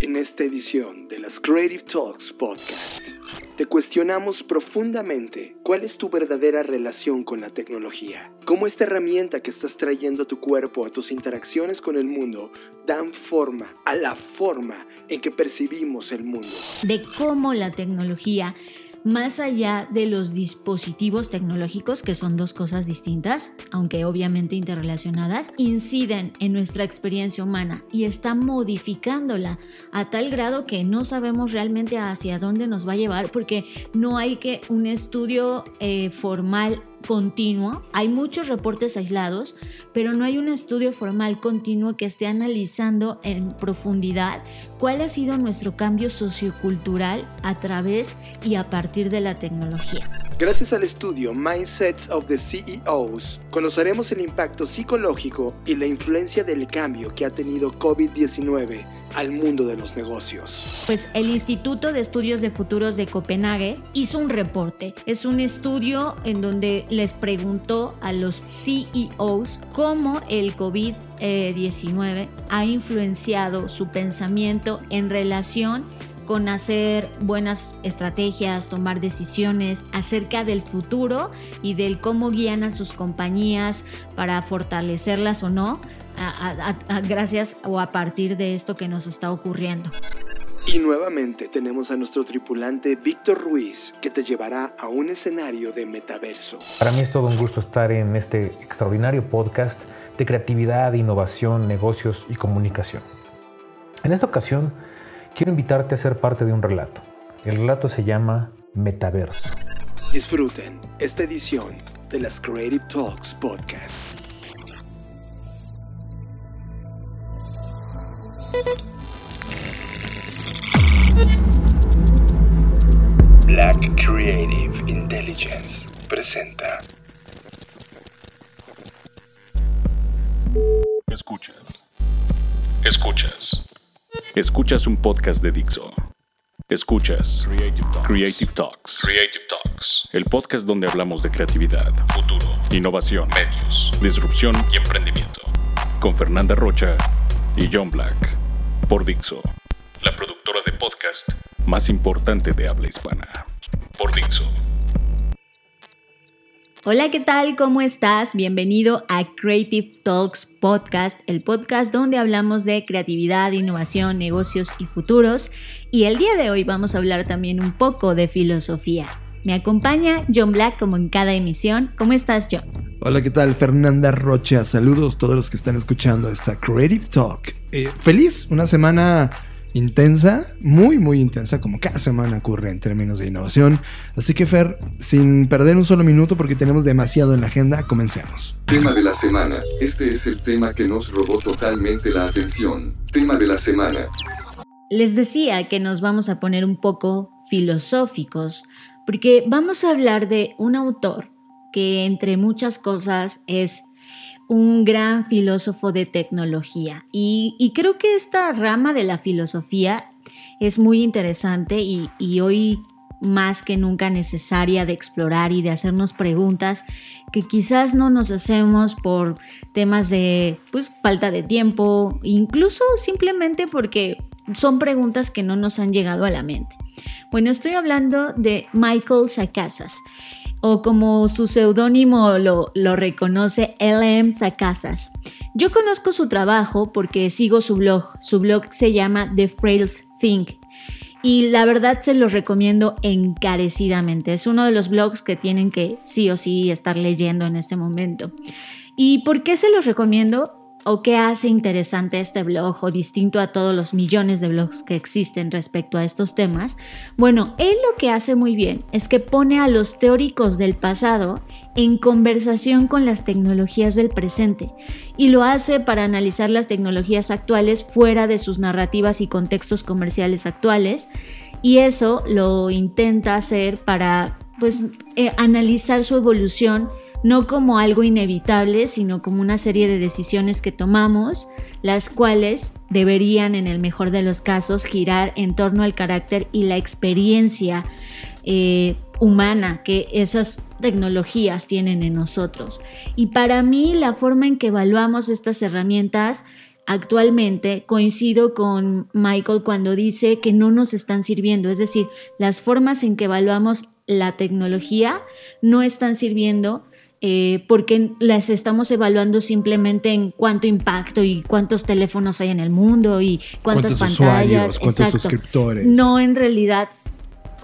En esta edición de las Creative Talks Podcast, te cuestionamos profundamente cuál es tu verdadera relación con la tecnología, cómo esta herramienta que estás trayendo a tu cuerpo, a tus interacciones con el mundo, dan forma a la forma en que percibimos el mundo. De cómo la tecnología más allá de los dispositivos tecnológicos, que son dos cosas distintas, aunque obviamente interrelacionadas, inciden en nuestra experiencia humana y están modificándola a tal grado que no sabemos realmente hacia dónde nos va a llevar porque no hay que un estudio eh, formal continuo. Hay muchos reportes aislados, pero no hay un estudio formal continuo que esté analizando en profundidad cuál ha sido nuestro cambio sociocultural a través y a partir de la tecnología. Gracias al estudio Mindsets of the CEOs, conoceremos el impacto psicológico y la influencia del cambio que ha tenido COVID-19 al mundo de los negocios. Pues el Instituto de Estudios de Futuros de Copenhague hizo un reporte. Es un estudio en donde les preguntó a los CEOs cómo el COVID-19 ha influenciado su pensamiento en relación con hacer buenas estrategias, tomar decisiones acerca del futuro y del cómo guían a sus compañías para fortalecerlas o no, gracias o a partir de esto que nos está ocurriendo. Y nuevamente tenemos a nuestro tripulante Víctor Ruiz, que te llevará a un escenario de metaverso. Para mí es todo un gusto estar en este extraordinario podcast de creatividad, innovación, negocios y comunicación. En esta ocasión, quiero invitarte a ser parte de un relato. El relato se llama Metaverso. Disfruten esta edición de las Creative Talks Podcast. Black Creative Intelligence presenta. Escuchas. Escuchas un podcast de Dixo. Escuchas Creative Talks. Creative Talks. El podcast donde hablamos de creatividad, futuro, innovación, medios, disrupción y emprendimiento. Con Fernanda Rocha y John Black. Por Dixo, la productora de podcast más importante de habla hispana. Por Dixo. Hola, ¿qué tal? ¿Cómo estás? Bienvenido a Creative Talks Podcast, el podcast donde hablamos de creatividad, innovación, negocios y futuros. Y el día de hoy vamos a hablar también un poco de filosofía. Me acompaña John Black como en cada emisión. ¿Cómo estás, John? Hola, ¿qué tal? Fernanda Rocha. Saludos a todos los que están escuchando esta Creative Talk. Eh, feliz, una semana intensa, muy, muy intensa, como cada semana ocurre en términos de innovación. Así que, Fer, sin perder un solo minuto porque tenemos demasiado en la agenda, comencemos. Tema de la semana. Este es el tema que nos robó totalmente la atención. Tema de la semana. Les decía que nos vamos a poner un poco filosóficos porque vamos a hablar de un autor que entre muchas cosas es un gran filósofo de tecnología. Y, creo que esta rama de la filosofía es muy interesante y, hoy más que nunca necesaria de explorar y de hacernos preguntas que quizás no nos hacemos por temas de pues, falta de tiempo, incluso simplemente porque son preguntas que no nos han llegado a la mente. Bueno, estoy hablando de Michael Sacasas o como su seudónimo lo, lo, reconoce, LM Sacasas. Yo conozco su trabajo porque sigo su blog. Su blog se llama The Frails Think. Y la verdad se los recomiendo encarecidamente. Es uno de los blogs que tienen que sí o sí estar leyendo en este momento. ¿Y por qué se los recomiendo? O qué hace interesante este blog o distinto a todos los millones de blogs que existen respecto a estos temas? Bueno, él lo que hace muy bien es que pone a los teóricos del pasado en conversación con las tecnologías del presente y lo hace para analizar las tecnologías actuales fuera de sus narrativas y contextos comerciales actuales y eso lo intenta hacer para pues eh, analizar su evolución no como algo inevitable, sino como una serie de decisiones que tomamos, las cuales deberían, en el mejor de los casos, girar en torno al carácter y la experiencia eh, humana que esas tecnologías tienen en nosotros. Y para mí la forma en que evaluamos estas herramientas actualmente coincido con Michael cuando dice que no nos están sirviendo, es decir, las formas en que evaluamos la tecnología no están sirviendo eh, porque las estamos evaluando simplemente en cuánto impacto y cuántos teléfonos hay en el mundo y cuántas pantallas, cuántos suscriptores. No en realidad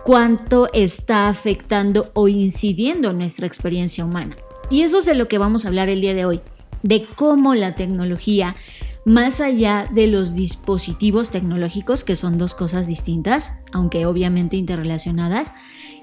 cuánto está afectando o incidiendo en nuestra experiencia humana. Y eso es de lo que vamos a hablar el día de hoy, de cómo la tecnología, más allá de los dispositivos tecnológicos, que son dos cosas distintas, aunque obviamente interrelacionadas,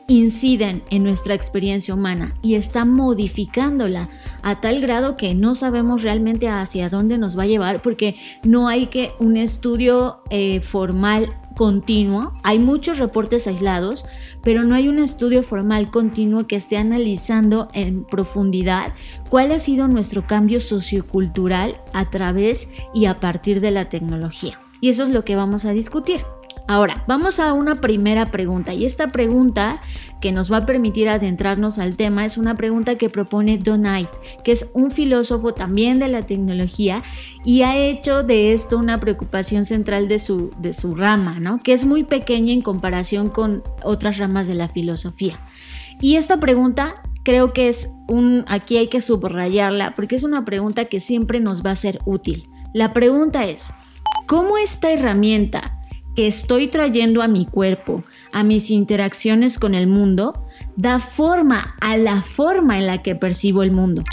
inciden en nuestra experiencia humana y está modificándola a tal grado que no sabemos realmente hacia dónde nos va a llevar porque no hay que un estudio eh, formal continuo. Hay muchos reportes aislados, pero no hay un estudio formal continuo que esté analizando en profundidad cuál ha sido nuestro cambio sociocultural a través y a partir de la tecnología. Y eso es lo que vamos a discutir. Ahora, vamos a una primera pregunta y esta pregunta que nos va a permitir adentrarnos al tema es una pregunta que propone Don Knight, que es un filósofo también de la tecnología y ha hecho de esto una preocupación central de su, de su rama, ¿no? que es muy pequeña en comparación con otras ramas de la filosofía. Y esta pregunta creo que es un, aquí hay que subrayarla porque es una pregunta que siempre nos va a ser útil. La pregunta es, ¿cómo esta herramienta que estoy trayendo a mi cuerpo, a mis interacciones con el mundo, da forma a la forma en la que percibo el mundo?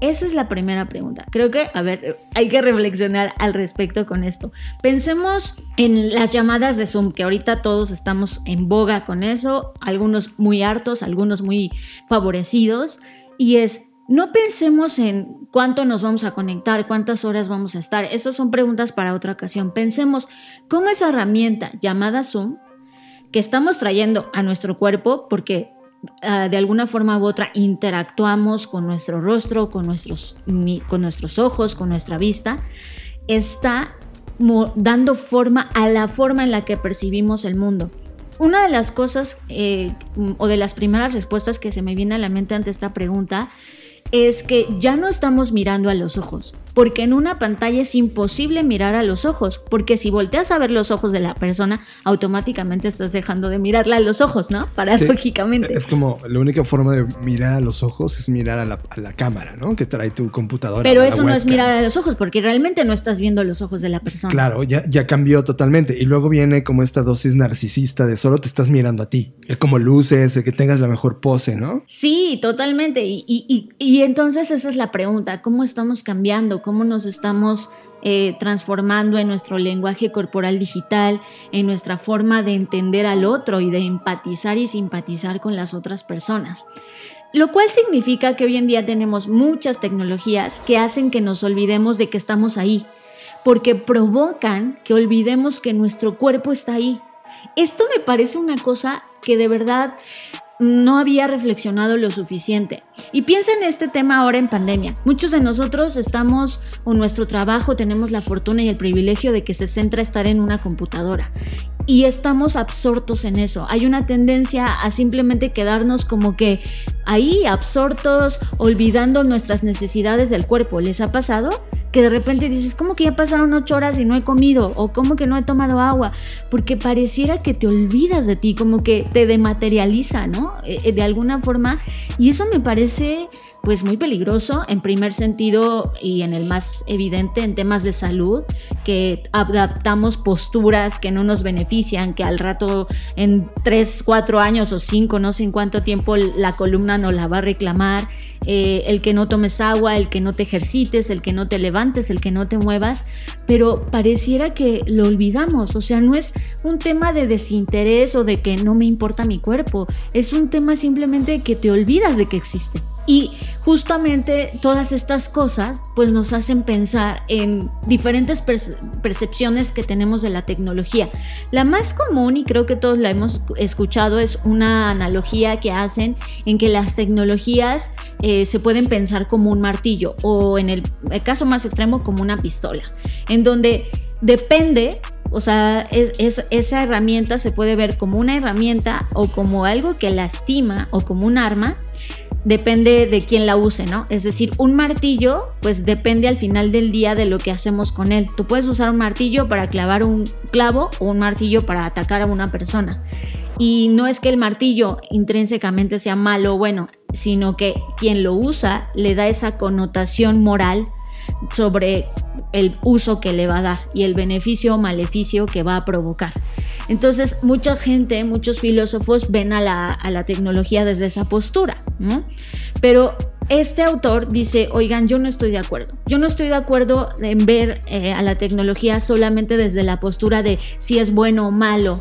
Esa es la primera pregunta. Creo que, a ver, hay que reflexionar al respecto con esto. Pensemos en las llamadas de Zoom, que ahorita todos estamos en boga con eso, algunos muy hartos, algunos muy favorecidos, y es, no pensemos en cuánto nos vamos a conectar, cuántas horas vamos a estar. Esas son preguntas para otra ocasión. Pensemos cómo esa herramienta llamada Zoom, que estamos trayendo a nuestro cuerpo, porque ah, de alguna forma u otra interactuamos con nuestro rostro, con nuestros, con nuestros ojos, con nuestra vista, está dando forma a la forma en la que percibimos el mundo. Una de las cosas eh, o de las primeras respuestas que se me viene a la mente ante esta pregunta es que ya no estamos mirando a los ojos, porque en una pantalla es imposible mirar a los ojos, porque si volteas a ver los ojos de la persona, automáticamente estás dejando de mirarla a los ojos, ¿no? Paradójicamente. es como la única forma de mirar a los ojos es mirar a la, cámara, ¿no? Que trae tu computadora. Pero eso no es mirar a los ojos, porque realmente no estás viendo los ojos de la persona. Claro, ya, ya cambió totalmente. Y luego viene como esta dosis narcisista de solo te estás mirando a ti. El como luces, el que tengas la mejor pose, ¿no? Sí, totalmente. y, y, y y entonces esa es la pregunta, ¿cómo estamos cambiando? ¿Cómo nos estamos eh, transformando en nuestro lenguaje corporal digital, en nuestra forma de entender al otro y de empatizar y simpatizar con las otras personas? Lo cual significa que hoy en día tenemos muchas tecnologías que hacen que nos olvidemos de que estamos ahí, porque provocan que olvidemos que nuestro cuerpo está ahí. Esto me parece una cosa que de verdad no había reflexionado lo suficiente. Y piensa en este tema ahora en pandemia. Muchos de nosotros estamos, o nuestro trabajo, tenemos la fortuna y el privilegio de que se centra estar en una computadora. Y estamos absortos en eso. Hay una tendencia a simplemente quedarnos como que ahí, absortos, olvidando nuestras necesidades del cuerpo. ¿Les ha pasado? que de repente dices, ¿cómo que ya pasaron ocho horas y no he comido? ¿O cómo que no he tomado agua? Porque pareciera que te olvidas de ti, como que te dematerializa, ¿no? Eh, eh, de alguna forma. Y eso me parece pues muy peligroso en primer sentido y en el más evidente en temas de salud, que adaptamos posturas que no nos benefician, que al rato en tres, cuatro años o cinco, no sé en cuánto tiempo la columna nos la va a reclamar, eh, el que no tomes agua, el que no te ejercites, el que no te levantes, el que no te muevas, pero pareciera que lo olvidamos, o sea, no es un tema de desinterés o de que no me importa mi cuerpo, es un tema simplemente que te olvidas de que existe. Y justamente todas estas cosas pues nos hacen pensar en diferentes percepciones que tenemos de la tecnología. La más común, y creo que todos la hemos escuchado, es una analogía que hacen en que las tecnologías eh, se pueden pensar como un martillo o en el, caso más extremo como una pistola, en donde depende o sea, esa herramienta se puede ver como una herramienta o como algo que lastima o como un arma depende de quién la use, ¿no? Es decir, un martillo, pues depende al final del día de lo que hacemos con él. Tú puedes usar un martillo para clavar un clavo o un martillo para atacar a una persona. Y no es que el martillo intrínsecamente sea malo o bueno, sino que quien lo usa le da esa connotación moral sobre el uso que le va a dar y el beneficio o maleficio que va a provocar. Entonces, mucha gente, muchos filósofos ven a la, tecnología desde esa postura, ¿no? Pero este autor dice, oigan, yo no estoy de acuerdo. Yo no estoy de acuerdo en ver eh, a la tecnología solamente desde la postura de si es bueno o malo,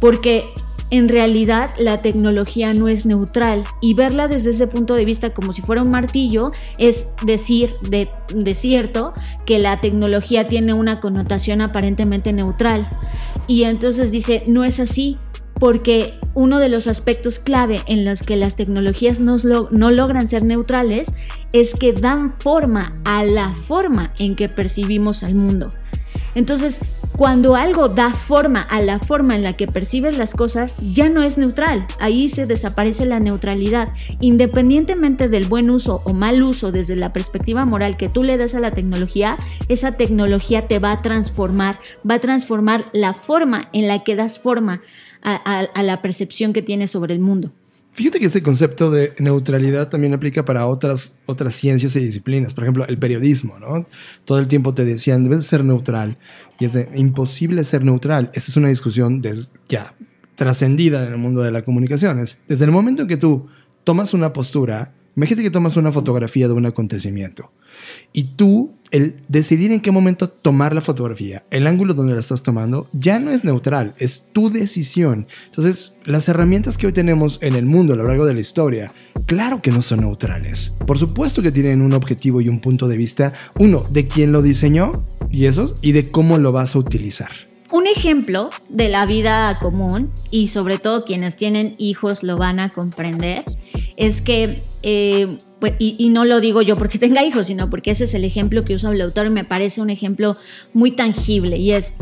porque en realidad la tecnología no es neutral y verla desde ese punto de vista como si fuera un martillo es decir de, cierto que la tecnología tiene una connotación aparentemente neutral. Y entonces dice, no es así, porque uno de los aspectos clave en los que las tecnologías no, no, logran ser neutrales es que dan forma a la forma en que percibimos al mundo. Entonces, cuando algo da forma a la forma en la que percibes las cosas, ya no es neutral. Ahí se desaparece la neutralidad. Independientemente del buen uso o mal uso desde la perspectiva moral que tú le das a la tecnología, esa tecnología te va a transformar, va a transformar la forma en la que das forma a, la percepción que tienes sobre el mundo. Fíjate que ese concepto de neutralidad también aplica para otras, otras ciencias y disciplinas. Por ejemplo, el periodismo, ¿no? Todo el tiempo te decían, debes ser neutral. Y es imposible ser neutral. Esta es una discusión ya trascendida en el mundo de la comunicación. desde el momento en que tú tomas una postura, imagínate que tomas una fotografía de un acontecimiento y tú, el decidir en qué momento tomar la fotografía, el ángulo donde la estás tomando, ya no es neutral, es tu decisión. Entonces, las herramientas que hoy tenemos en el mundo a lo largo de la historia, claro que no son neutrales. Por supuesto que tienen un objetivo y un punto de vista, uno, de quién lo diseñó y esos, y de cómo lo vas a utilizar. Un ejemplo de la vida común, y sobre todo quienes tienen hijos lo van a comprender, es que eh, pues, y, no lo digo yo porque tenga hijos, sino porque ese es el ejemplo que usa el autor y me parece un ejemplo muy tangible. Y es,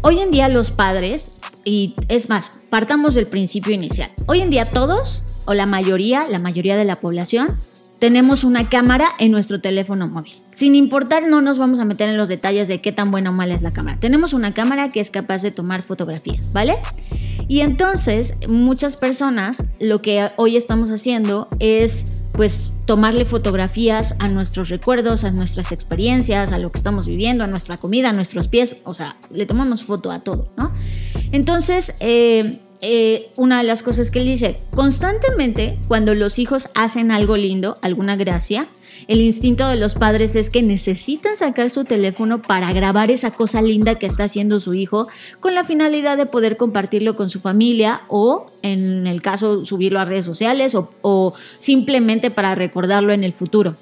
hoy en día los padres, y es más, partamos del principio inicial. Hoy en día todos, o la mayoría, la mayoría de la población, tenemos una cámara en nuestro teléfono móvil. Sin importar, no nos vamos a meter en los detalles de qué tan buena o mala es la cámara. Tenemos una cámara que es capaz de tomar fotografías, ¿vale? Y entonces, muchas personas lo que hoy estamos haciendo es pues tomarle fotografías a nuestros recuerdos, a nuestras experiencias, a lo que estamos viviendo, a nuestra comida, a nuestros pies, o sea, le tomamos foto a todo, ¿no? Entonces, eh, eh, una de las cosas que él dice, constantemente cuando los hijos hacen algo lindo, alguna gracia, el instinto de los padres es que necesitan sacar su teléfono para grabar esa cosa linda que está haciendo su hijo con la finalidad de poder compartirlo con su familia o, en el caso, subirlo a redes sociales o, o simplemente para recordarlo en el futuro.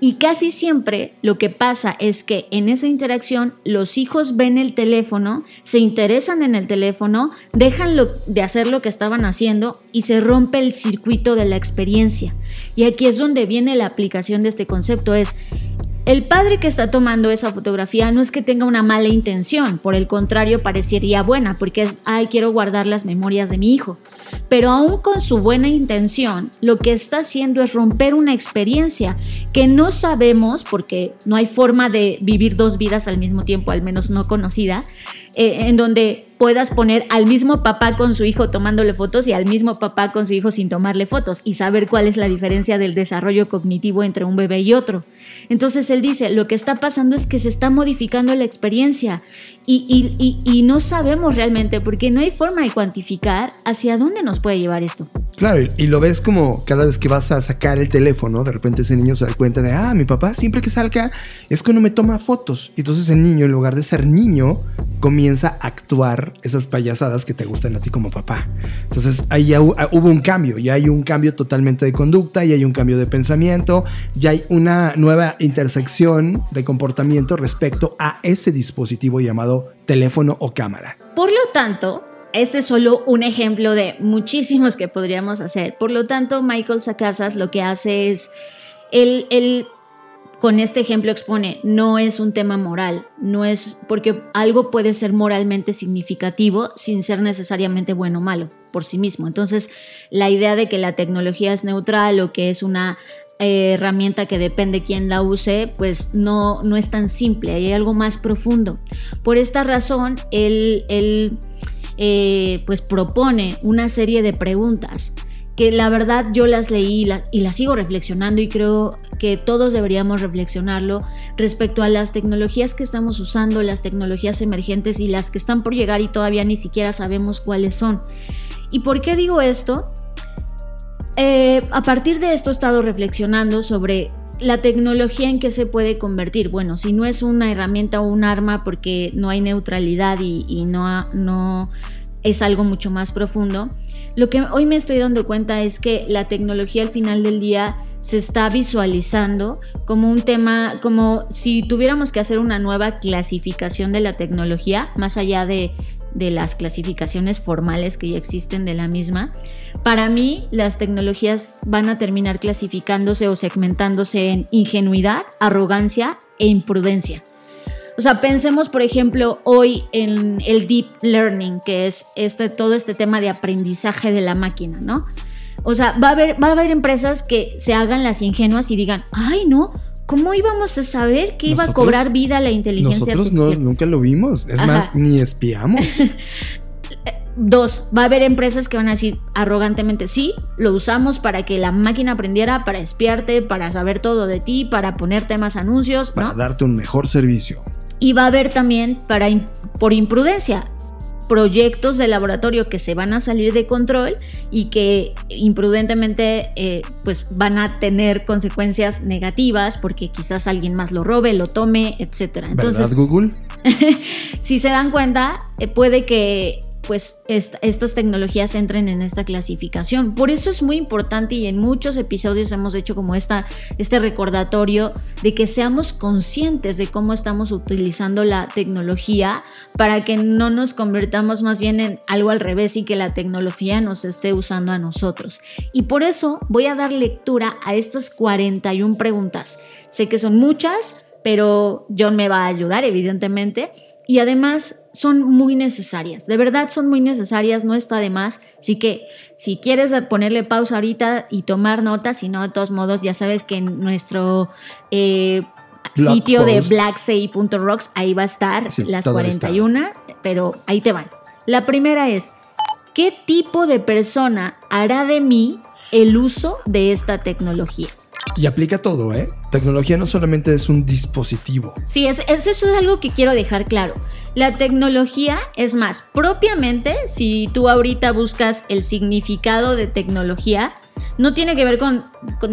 Y casi siempre lo que pasa es que en esa interacción los hijos ven el teléfono, se interesan en el teléfono, dejan de hacer lo que estaban haciendo y se rompe el circuito de la experiencia. Y aquí es donde viene la aplicación de este concepto, es el padre que está tomando esa fotografía no es que tenga una mala intención, por el contrario parecería buena, porque es, ay, quiero guardar las memorias de mi hijo. Pero aún con su buena intención, lo que está haciendo es romper una experiencia que no sabemos, porque no hay forma de vivir dos vidas al mismo tiempo, al menos no conocida, eh, en donde puedas poner al mismo papá con su hijo tomándole fotos y al mismo papá con su hijo sin tomarle fotos y saber cuál es la diferencia del desarrollo cognitivo entre un bebé y otro. Entonces él dice, lo que está pasando es que se está modificando la experiencia y, y no sabemos realmente porque no hay forma de cuantificar hacia dónde nos puede llevar esto. Claro, y lo ves como cada vez que vas a sacar el teléfono, de repente ese niño se da cuenta de, ah, mi papá siempre que salga es cuando me toma fotos. Y entonces el niño, en lugar de ser niño, comienza a actuar esas payasadas que te gustan a ti como papá. Entonces ahí ya hubo un cambio, ya hay un cambio totalmente de conducta, ya hay un cambio de pensamiento, ya hay una nueva intersección de comportamiento respecto a ese dispositivo llamado teléfono o cámara. Por lo tanto, este es solo un ejemplo de muchísimos que podríamos hacer. Por lo tanto, Michael Sacasas lo que hace es, él, con este ejemplo expone, no es un tema moral, no es porque algo puede ser moralmente significativo sin ser necesariamente bueno o malo por sí mismo. Entonces, la idea de que la tecnología es neutral o que es una eh, herramienta que depende quién la use, pues no, no es tan simple, hay algo más profundo. Por esta razón, él, él eh, pues propone una serie de preguntas que la verdad yo las leí y, las sigo reflexionando y creo que todos deberíamos reflexionarlo respecto a las tecnologías que estamos usando, las tecnologías emergentes y las que están por llegar y todavía ni siquiera sabemos cuáles son. ¿Y por qué digo esto? Eh, a partir de esto he estado reflexionando sobre la tecnología en qué se puede convertir. Bueno, si no es una herramienta o un arma porque no hay neutralidad y, y no, no es algo mucho más profundo. Lo que hoy me estoy dando cuenta es que la tecnología al final del día se está visualizando como un tema, como si tuviéramos que hacer una nueva clasificación de la tecnología, más allá de, de las clasificaciones formales que ya existen de la misma. Para mí, las tecnologías van a terminar clasificándose o segmentándose en ingenuidad, arrogancia e imprudencia. O sea, pensemos, por ejemplo, hoy en el deep learning, que es este, todo este tema de aprendizaje de la máquina, ¿no? O sea, va a, haber, va a haber empresas que se hagan las ingenuas y digan, ay, no, ¿cómo íbamos a saber que iba a cobrar vida la inteligencia nosotros artificial? No, nunca lo vimos. Es más, ni espiamos. Dos, va a haber empresas que van a decir arrogantemente, sí, lo usamos para que la máquina aprendiera, para espiarte, para saber todo de ti, para ponerte más anuncios. Para darte un mejor servicio. Y va a haber también, para, por imprudencia, proyectos de laboratorio que se van a salir de control y que imprudentemente eh, pues van a tener consecuencias negativas porque quizás alguien más lo robe, lo tome, etc. Entonces, ¿verdad Google? si se dan cuenta, eh, puede que pues estas tecnologías entren en esta clasificación. Por eso es muy importante y en muchos episodios hemos hecho como esta, este recordatorio de que seamos conscientes de cómo estamos utilizando la tecnología para que no nos convertamos más bien en algo al revés y que la tecnología nos esté usando a nosotros. Y por eso voy a dar lectura a estas 41 preguntas. Sé que son muchas, pero John me va a ayudar, evidentemente. Y además son muy necesarias, de verdad son muy necesarias, no está de más. Así que si quieres ponerle pausa ahorita y tomar notas, si no, de todos modos, ya sabes que en nuestro eh, sitio de blacksay.rocks, ahí va a estar las 41, pero ahí te van. La primera es, ¿qué tipo de persona hará de mí el uso de esta tecnología? Y aplica todo, ¿eh? Tecnología no solamente es un dispositivo. Sí, eso es algo que quiero dejar claro. La tecnología es más, propiamente, si tú ahorita buscas el significado de tecnología, no tiene que ver con,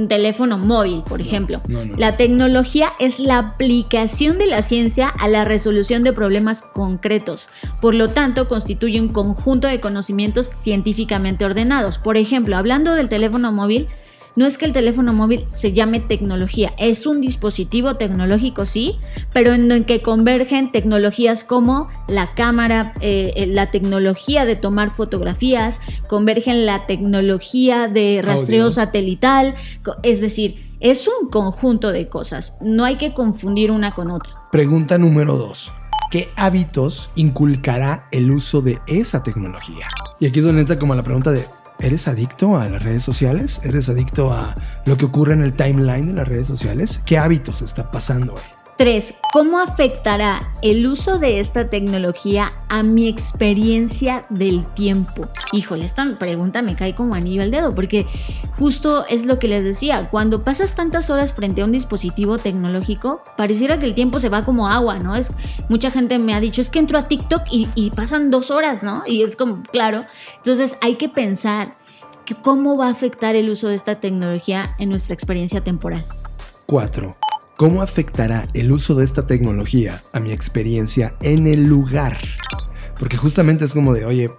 teléfono móvil, por ejemplo. la tecnología es la aplicación de la ciencia a la resolución de problemas concretos. Por lo tanto, constituye un conjunto de conocimientos científicamente ordenados. Por ejemplo, hablando del teléfono móvil, no es que el teléfono móvil se llame tecnología, es un dispositivo tecnológico, sí, pero en el que convergen tecnologías como la cámara, eh, eh, la tecnología de tomar fotografías, convergen la tecnología de rastreo satelital, es decir, es un conjunto de cosas, no hay que confundir una con otra. Pregunta número dos. ¿Qué hábitos inculcará el uso de esa tecnología? Y aquí es donde entra como la pregunta de ¿Eres adicto a las redes sociales? ¿Eres adicto a lo que ocurre en el timeline de las redes sociales? ¿Qué hábitos está pasando ahí? 3. ¿Cómo afectará el uso de esta tecnología a mi experiencia del tiempo? Híjole, esta pregunta me cae como anillo al dedo, porque justo es lo que les decía, cuando pasas tantas horas frente a un dispositivo tecnológico, pareciera que el tiempo se va como agua, ¿no? Es, mucha gente me ha dicho, es que entro a TikTok y, pasan dos horas, ¿no? Y es como, claro, entonces hay que pensar cómo va a afectar el uso de esta tecnología en nuestra experiencia temporal. 4. ¿Cómo afectará el uso de esta tecnología a mi experiencia en el lugar? Porque justamente es como de, oye,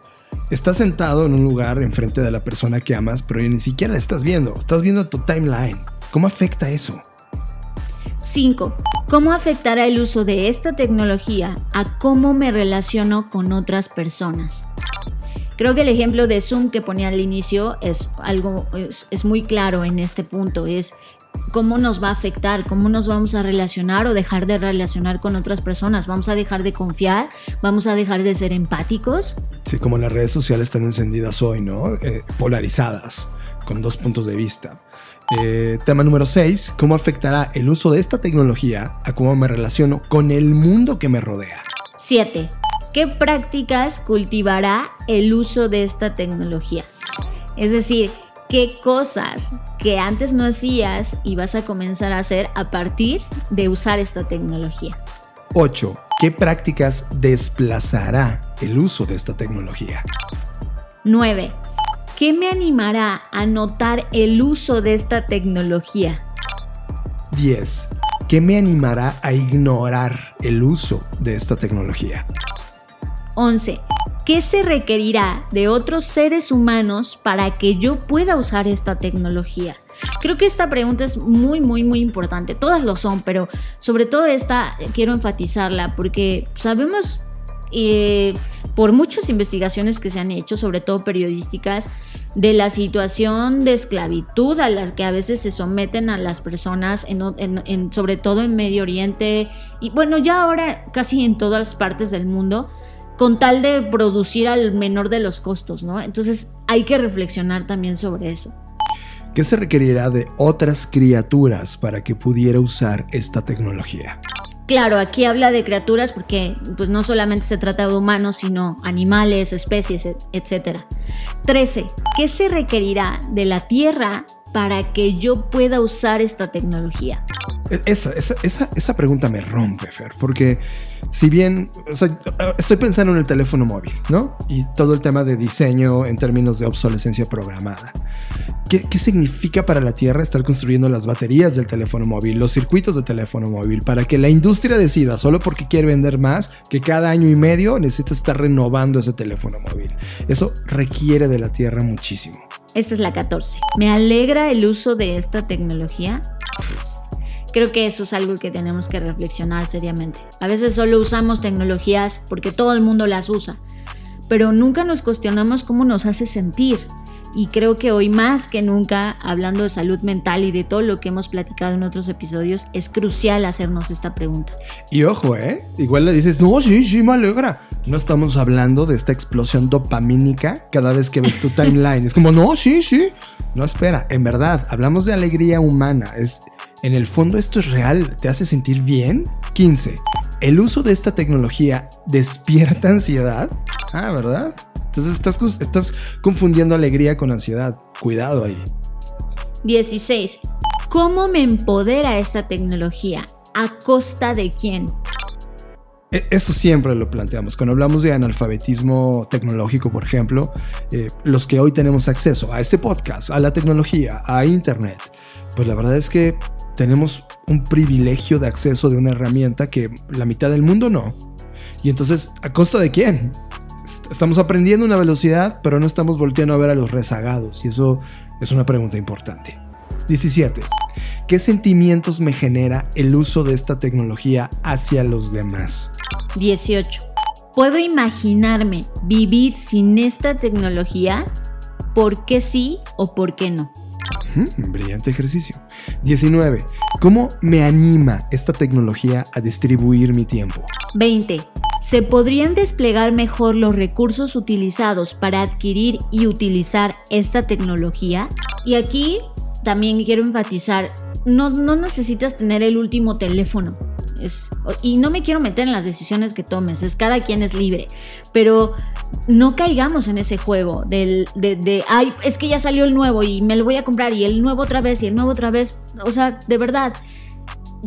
estás sentado en un lugar enfrente de la persona que amas, pero ni siquiera la estás viendo, estás viendo tu timeline. ¿Cómo afecta eso? 5. ¿Cómo afectará el uso de esta tecnología a cómo me relaciono con otras personas? Creo que el ejemplo de Zoom que ponía al inicio es algo, es, es muy claro en este punto. Es cómo nos va a afectar, cómo nos vamos a relacionar o dejar de relacionar con otras personas. Vamos a dejar de confiar, vamos a dejar de ser empáticos. Sí, como las redes sociales están encendidas hoy, ¿no? Eh, polarizadas, con dos puntos de vista. Eh, tema número 6, ¿cómo afectará el uso de esta tecnología a cómo me relaciono con el mundo que me rodea? 7. ¿Qué prácticas cultivará el uso de esta tecnología? Es decir, qué cosas que antes no hacías y vas a comenzar a hacer a partir de usar esta tecnología. 8. ¿Qué prácticas desplazará el uso de esta tecnología? 9. ¿Qué me animará a notar el uso de esta tecnología? 10. ¿Qué me animará a ignorar el uso de esta tecnología? 11. ¿Qué se requerirá de otros seres humanos para que yo pueda usar esta tecnología? Creo que esta pregunta es muy, muy, muy importante. Todas lo son, pero sobre todo esta quiero enfatizarla porque sabemos eh, por muchas investigaciones que se han hecho, sobre todo periodísticas, de la situación de esclavitud a la que a veces se someten a las personas, sobre todo en Medio Oriente y bueno, ya ahora casi en todas las partes del mundo, con tal de producir al menor de los costos, ¿no? Entonces hay que reflexionar también sobre eso. ¿Qué se requerirá de otras criaturas para que pudiera usar esta tecnología? Claro, aquí habla de criaturas porque pues no solamente se trata de humanos, sino animales, especies, etc. 13. ¿Qué se requerirá de la Tierra para que yo pueda usar esta tecnología? E-, esa, esa, esa, esa pregunta me rompe, Fer, porque si bien, estoy pensando en el teléfono móvil, ¿no? Y todo el tema de diseño en términos de obsolescencia programada. ¿Qué, significa para la Tierra estar construyendo las baterías del teléfono móvil, los circuitos de teléfono móvil, para que la industria decida, solo porque quiere vender más, que cada año y medio necesita estar renovando ese teléfono móvil? Eso requiere de la Tierra muchísimo. Esta es la 14. ¿Me alegra el uso de esta tecnología? Creo que eso es algo que tenemos que reflexionar seriamente. A veces solo usamos tecnologías porque todo el mundo las usa, pero nunca nos cuestionamos cómo nos hace sentir. Y creo que hoy más que nunca, hablando de salud mental y de todo lo que hemos platicado en otros episodios, es crucial hacernos esta pregunta. Y ojo, ¿eh? Igual le dices, no, sí, sí, me alegra. No estamos hablando de esta explosión dopamínica cada vez que ves tu timeline. Es como, no, sí, sí. No, espera, en verdad, hablamos de alegría humana. Es en el fondo esto es real, ¿te hace sentir bien? 15. ¿El uso de esta tecnología despierta ansiedad? Ah, ¿verdad? Entonces estás, estás confundiendo alegría con ansiedad. Cuidado ahí. 16. ¿Cómo me empodera esta tecnología? ¿A costa de quién? E, eso siempre lo planteamos. Cuando hablamos de analfabetismo tecnológico, por ejemplo, eh, los que hoy tenemos acceso a este podcast, a la tecnología, a Internet, pues la verdad es que tenemos un privilegio de acceso de una herramienta que la mitad del mundo no. Y entonces, ¿a costa de quién? Estamos aprendiendo una velocidad, pero no estamos volteando a ver a los rezagados. Y eso es una pregunta importante. 17. ¿Qué sentimientos me genera el uso de esta tecnología hacia los demás? 18. ¿Puedo imaginarme vivir sin esta tecnología? ¿Por qué sí o por qué no? Brillante ejercicio. 19. ¿Cómo me anima esta tecnología a distribuir mi tiempo? 20. ¿Se podrían desplegar mejor los recursos utilizados para adquirir y utilizar esta tecnología? Y aquí también quiero enfatizar, no, no necesitas tener el último teléfono. Y no me quiero meter en las decisiones que tomes, es cada quien es libre, pero no caigamos en ese juego del, de, de, ay, es que ya salió el nuevo y me lo voy a comprar y el nuevo otra vez y el nuevo otra vez. O sea, de verdad,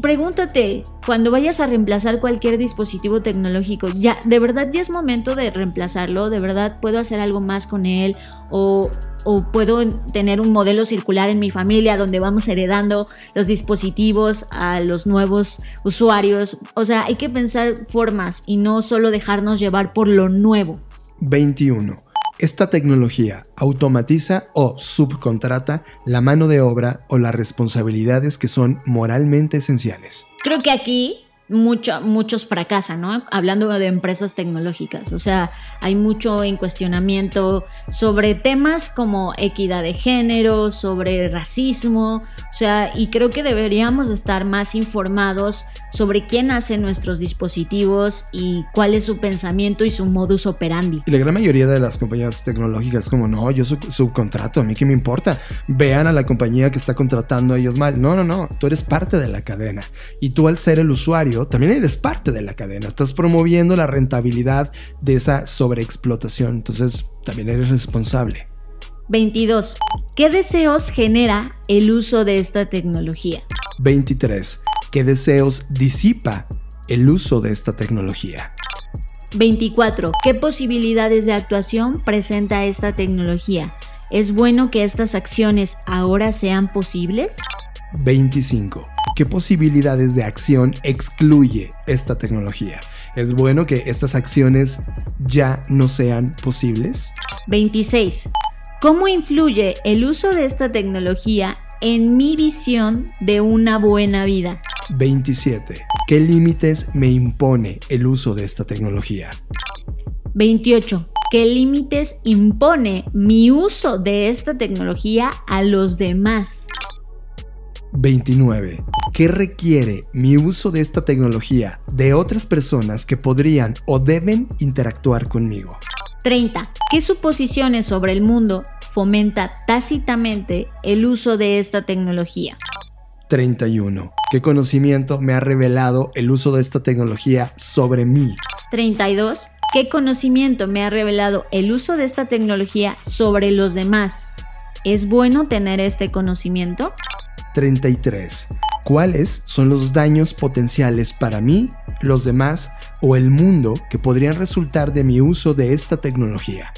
pregúntate, cuando vayas a reemplazar cualquier dispositivo tecnológico, ya, de verdad ya es momento de reemplazarlo, de verdad puedo hacer algo más con él o, o puedo tener un modelo circular en mi familia donde vamos heredando los dispositivos a los nuevos usuarios. O sea, hay que pensar formas y no solo dejarnos llevar por lo nuevo. 21. Esta tecnología automatiza o subcontrata la mano de obra o las responsabilidades que son moralmente esenciales. Creo que aquí mucho, muchos fracasan, ¿no? Hablando de empresas tecnológicas. O sea, hay mucho en cuestionamiento sobre temas como equidad de género, sobre racismo. O sea, y creo que deberíamos estar más informados sobre quién hace nuestros dispositivos y cuál es su pensamiento y su modus operandi. Y la gran mayoría de las compañías tecnológicas, como no, yo subcontrato, a mí qué me importa. Vean a la compañía que está contratando a ellos mal. No, no, no, tú eres parte de la cadena. Y tú al ser el usuario, también eres parte de la cadena. Estás promoviendo la rentabilidad de esa sobreexplotación. Entonces, también eres responsable. 22. ¿Qué deseos genera el uso de esta tecnología? 23. ¿Qué deseos disipa el uso de esta tecnología? 24. ¿Qué posibilidades de actuación presenta esta tecnología? ¿Es bueno que estas acciones ahora sean posibles? 25. ¿Qué posibilidades de acción excluye esta tecnología? ¿Es bueno que estas acciones ya no sean posibles? 26. ¿Cómo influye el uso de esta tecnología en mi visión de una buena vida? 27. ¿Qué límites me impone el uso de esta tecnología? 28. ¿Qué límites impone mi uso de esta tecnología a los demás? 29. ¿Qué requiere mi uso de esta tecnología de otras personas que podrían o deben interactuar conmigo? 30. ¿Qué suposiciones sobre el mundo fomenta tácitamente el uso de esta tecnología? 31. ¿Qué conocimiento me ha revelado el uso de esta tecnología sobre mí? 32. ¿Qué conocimiento me ha revelado el uso de esta tecnología sobre los demás? ¿Es bueno tener este conocimiento? 33. ¿Cuáles son los daños potenciales para mí, los demás o el mundo que podrían resultar de mi uso de esta tecnología?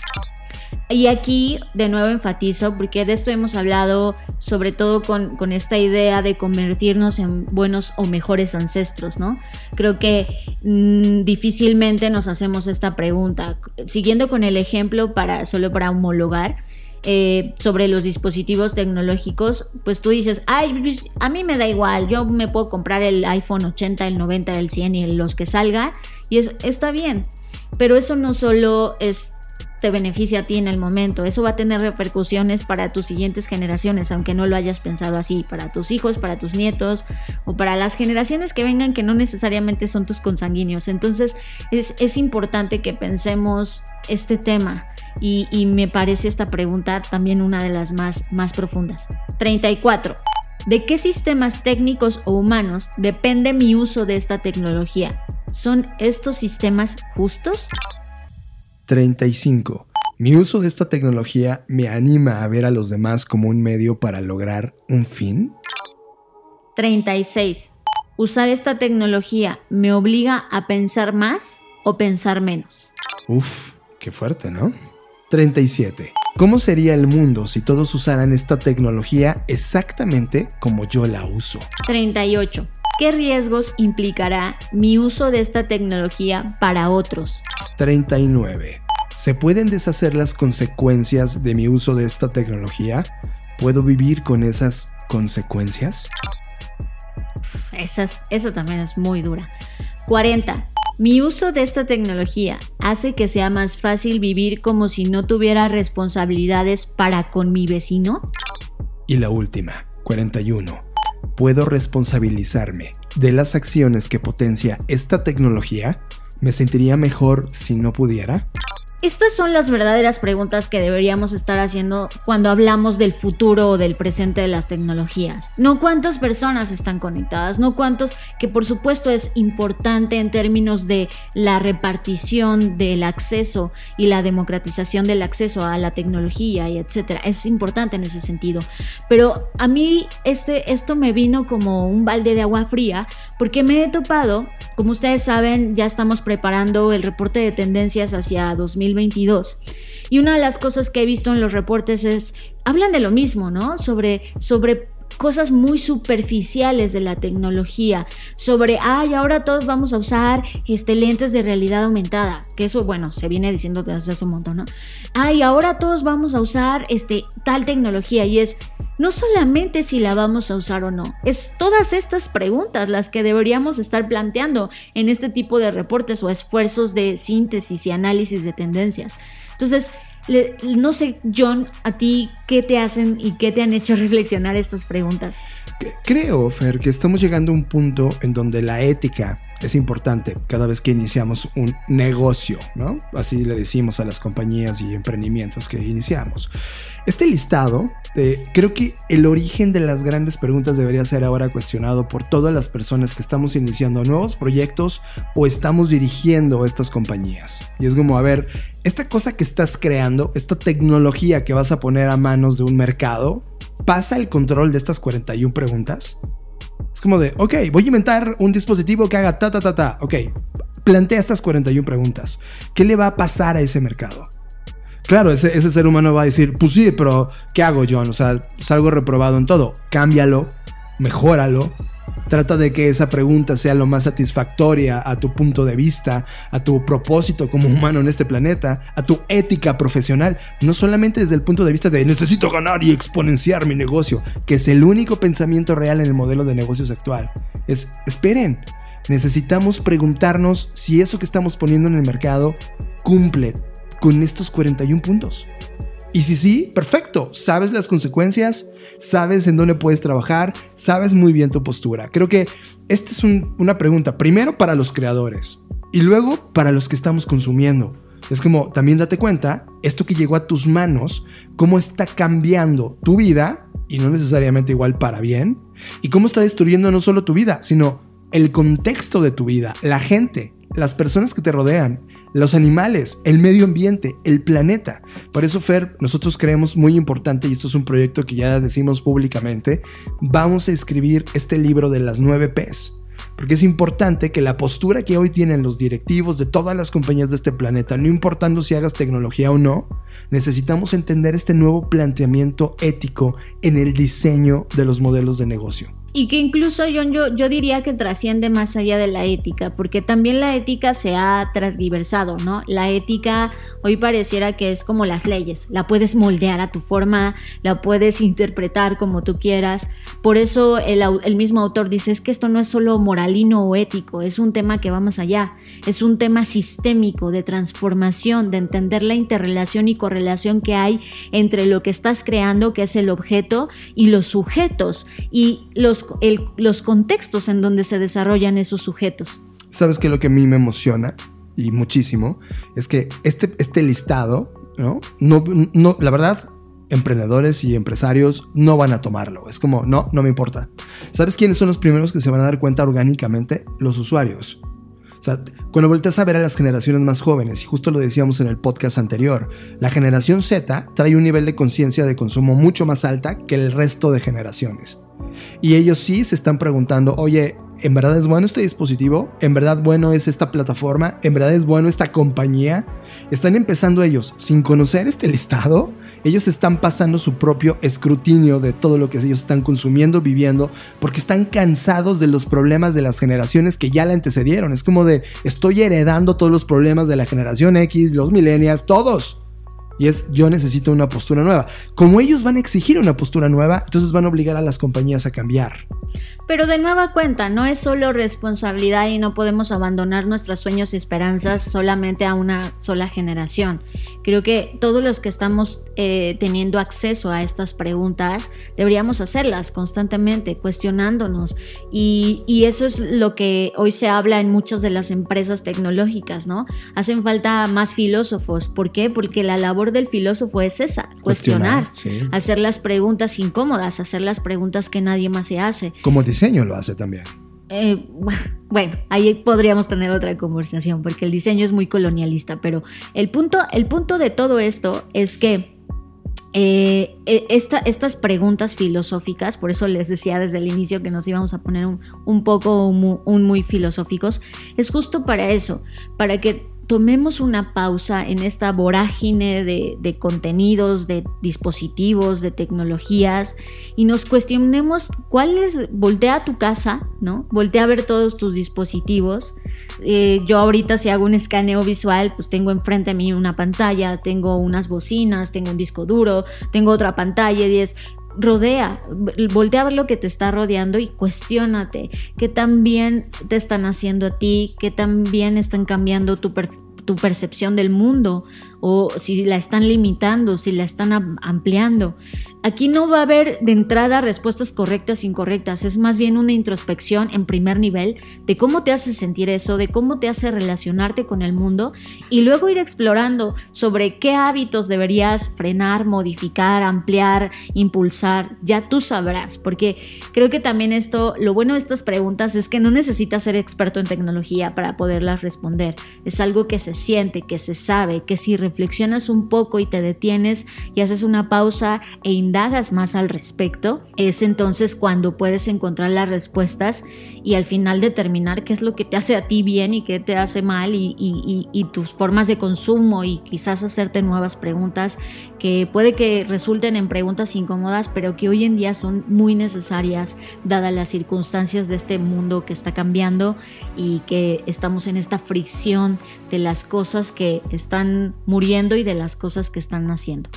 Y aquí de nuevo enfatizo, porque de esto hemos hablado sobre todo con, esta idea de convertirnos en buenos o mejores ancestros, ¿no? Creo que mm, difícilmente nos hacemos esta pregunta. Siguiendo con el ejemplo para solo para homologar, eh, sobre los dispositivos tecnológicos, pues tú dices, ay, pues, a mí me da igual, yo me puedo comprar el iPhone 80, el 90, el 100 y los que salga, y es, está bien. Pero eso no solo es te beneficia a ti en el momento. Eso va a tener repercusiones para tus siguientes generaciones, aunque no lo hayas pensado así, para tus hijos, para tus nietos o para las generaciones que vengan que no necesariamente son tus consanguíneos. Entonces es, es importante que pensemos este tema y, y, me parece esta pregunta también una de las más, más profundas. 34. ¿De qué sistemas técnicos o humanos depende mi uso de esta tecnología? ¿Son estos sistemas justos? 35. Mi uso de esta tecnología me anima a ver a los demás como un medio para lograr un fin. 36. ¿Usar esta tecnología me obliga a pensar más o pensar menos? Uf, qué fuerte, ¿no? 37. ¿Cómo sería el mundo si todos usaran esta tecnología exactamente como yo la uso? 38. ¿Qué riesgos implicará mi uso de esta tecnología para otros? 39. ¿Se pueden deshacer las consecuencias de mi uso de esta tecnología? ¿Puedo vivir con esas consecuencias? esa también es muy dura. 40. Mi uso de esta tecnología hace que sea más fácil vivir como si no tuviera responsabilidades para con mi vecino. Y la última, 41. ¿Puedo responsabilizarme de las acciones que potencia esta tecnología? ¿Me sentiría mejor si no pudiera? Estas son las verdaderas preguntas que deberíamos estar haciendo cuando hablamos del futuro o del presente de las tecnologías. No cuántas personas están conectadas, no cuántos, que por supuesto es importante en términos de la repartición del acceso y la democratización del acceso a la tecnología y etcétera. Es importante en ese sentido. Pero a mí este, esto me vino como un balde de agua fría porque me he topado, como ustedes saben, ya estamos preparando el reporte de tendencias hacia 2000 2022. Y una de las cosas que he visto en los reportes es, hablan de lo mismo, ¿no? Sobre, sobre cosas muy superficiales de la tecnología, sobre, ay, ahora todos vamos a usar este, lentes de realidad aumentada, que eso, bueno, se viene diciendo desde hace un montón, ¿no? Ay, ahora todos vamos a usar este, tal tecnología y es, no solamente si la vamos a usar o no, es todas estas preguntas las que deberíamos estar planteando en este tipo de reportes o esfuerzos de síntesis y análisis de tendencias. Entonces, no sé, John, a ti, ¿qué te hacen y qué te han hecho reflexionar estas preguntas? Creo, Fer, que estamos llegando a un punto en donde la ética es importante cada vez que iniciamos un negocio, ¿no? Así le decimos a las compañías y emprendimientos que iniciamos. Este listado, eh, creo que el origen de las grandes preguntas debería ser ahora cuestionado por todas las personas que estamos iniciando nuevos proyectos o estamos dirigiendo estas compañías. Y es como, a ver, esta cosa que estás creando, esta tecnología que vas a poner a manos de un mercado, ¿pasa el control de estas 41 preguntas? Es como de, ok, voy a inventar un dispositivo que haga ta, ta, ta, ta. Ok, plantea estas 41 preguntas. ¿Qué le va a pasar a ese mercado? Claro, ese, ser humano va a decir, pues sí, pero ¿qué hago, John? O sea, salgo reprobado en todo. Cámbialo, mejóralo, Trata de que esa pregunta sea lo más satisfactoria a tu punto de vista, a tu propósito como humano en este planeta, a tu ética profesional, no solamente desde el punto de vista de necesito ganar y exponenciar mi negocio, que es el único pensamiento real en el modelo de negocios actual. Es, esperen, necesitamos preguntarnos si eso que estamos poniendo en el mercado cumple con estos 41 puntos. Y si sí, perfecto, sabes las consecuencias, sabes en dónde puedes trabajar, sabes muy bien tu postura. Creo que esta es una pregunta, primero para los creadores y luego para los que estamos consumiendo. Es como, también date cuenta, esto que llegó a tus manos, cómo está cambiando tu vida, y no necesariamente igual para bien, y cómo está destruyendo no solo tu vida, sino el contexto de tu vida, la gente, las personas que te rodean, los animales, el medio ambiente, el planeta. Por eso, Fer, nosotros creemos muy importante, y esto es un proyecto que ya decimos públicamente, vamos a escribir este libro de las 9 Ps. Porque es importante que la postura que hoy tienen los directivos de todas las compañías de este planeta, no importando si hagas tecnología o no, necesitamos entender este nuevo planteamiento ético en el diseño de los modelos de negocio. Y que incluso yo, yo, yo diría que trasciende más allá de la ética, porque también la ética se ha transgiversado, ¿no? La ética hoy pareciera que es como las leyes, la puedes moldear a tu forma, la puedes interpretar como tú quieras. Por eso el, el mismo autor dice, es que esto no es solo moralino o ético, es un tema que va más allá, es un tema sistémico de transformación, de entender la interrelación y correlación que hay entre lo que estás creando, que es el objeto, y los sujetos. Y los los, contextos en donde se desarrollan esos sujetos. ¿Sabes qué? Lo que a mí me emociona y muchísimo es que este, este listado, ¿no? La verdad, emprendedores y empresarios no van a tomarlo. Es como, no, no me importa. ¿Sabes quiénes son los primeros que se van a dar cuenta orgánicamente? Los usuarios. O sea, cuando volteas a ver a las generaciones más jóvenes, y justo lo decíamos en el podcast anterior, la generación Z trae un nivel de conciencia de consumo mucho más alta que el resto de generaciones. Y ellos sí se están preguntando, oye, ¿en verdad es bueno este dispositivo? ¿En verdad bueno es esta plataforma? ¿En verdad es bueno esta compañía? Están empezando ellos, sin conocer este listado, ellos están pasando su propio escrutinio de todo lo que ellos están consumiendo, viviendo, porque están cansados de los problemas de las generaciones que ya la antecedieron. Es como de, estoy heredando todos los problemas de la generación X, los millennials, todos. Y es yo necesito una postura nueva. Como ellos van a exigir una postura nueva, entonces van a obligar a las compañías a cambiar. Pero de nueva cuenta, no es solo responsabilidad y no podemos abandonar nuestros sueños y esperanzas solamente a una sola generación. Creo que todos los que estamos eh, teniendo acceso a estas preguntas deberíamos hacerlas constantemente, cuestionándonos. Y, y eso es lo que hoy se habla en muchas de las empresas tecnológicas, ¿no? Hacen falta más filósofos. ¿Por qué? Porque la labor del filósofo es esa, cuestionar, hacer las preguntas incómodas, hacer las preguntas que nadie más se hace. Como diseño lo hace también. Eh, bueno, ahí podríamos tener otra conversación porque el diseño es muy colonialista, pero el punto, el punto de todo esto es que eh, e, estas preguntas filosóficas, por eso les decía desde el inicio que nos íbamos a poner un, poco un muy filosóficos, es justo para eso, para que tomemos una pausa en esta vorágine de, contenidos, de dispositivos, de tecnologías y nos cuestionemos cuál es, voltea a tu casa, ¿no? Voltea a ver todos tus dispositivos. Eh, yo ahorita si hago un escaneo visual, pues tengo enfrente a mí una pantalla, tengo unas bocinas, tengo un disco duro, tengo otra pantalla y es rodea, voltea a ver lo que te está rodeando y cuestiónate qué tan bien te están haciendo a ti, qué tan bien están cambiando tu, tu percepción del mundo o si la están limitando, si la están ampliando. Aquí no va a haber de entrada respuestas correctas e incorrectas, es más bien una introspección en primer nivel de cómo te hace sentir eso, de cómo te hace relacionarte con el mundo y luego ir explorando sobre qué hábitos deberías frenar, modificar, ampliar, impulsar. Ya tú sabrás, porque creo que también esto, lo bueno de estas preguntas es que no necesitas ser experto en tecnología para poderlas responder. Es algo que se siente, que se sabe, que si reflexionas un poco y te detienes y haces una pausa e indagas más al respecto, es entonces cuando puedes encontrar las respuestas y al final determinar qué es lo que te hace a ti bien y qué te hace mal y, y tus formas de consumo y quizás hacerte nuevas preguntas que puede que resulten en preguntas incómodas, pero que hoy en día son muy necesarias dadas las circunstancias de este mundo que está cambiando y que estamos en esta fricción de las cosas que están muriendo y de las cosas que están naciendo.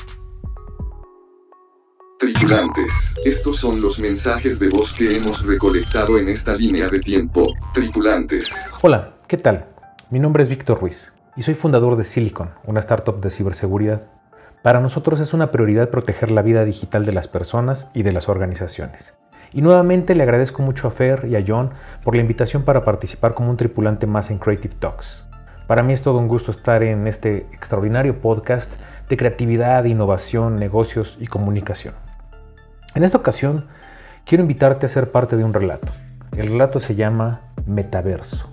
Tripulantes, estos son los mensajes de voz que hemos recolectado en esta línea de tiempo. Tripulantes. Hola, ¿qué tal? Mi nombre es Víctor Ruiz y soy fundador de Silicon, una startup de ciberseguridad. Para nosotros es una prioridad proteger la vida digital de las personas y de las organizaciones. Y nuevamente le agradezco mucho a Fer y a John por la invitación para participar como un tripulante más en Creative Talks. Para mí es todo un gusto estar en este extraordinario podcast de creatividad, innovación, negocios y comunicación. En esta ocasión, quiero invitarte a ser parte de un relato. El relato se llama Metaverso.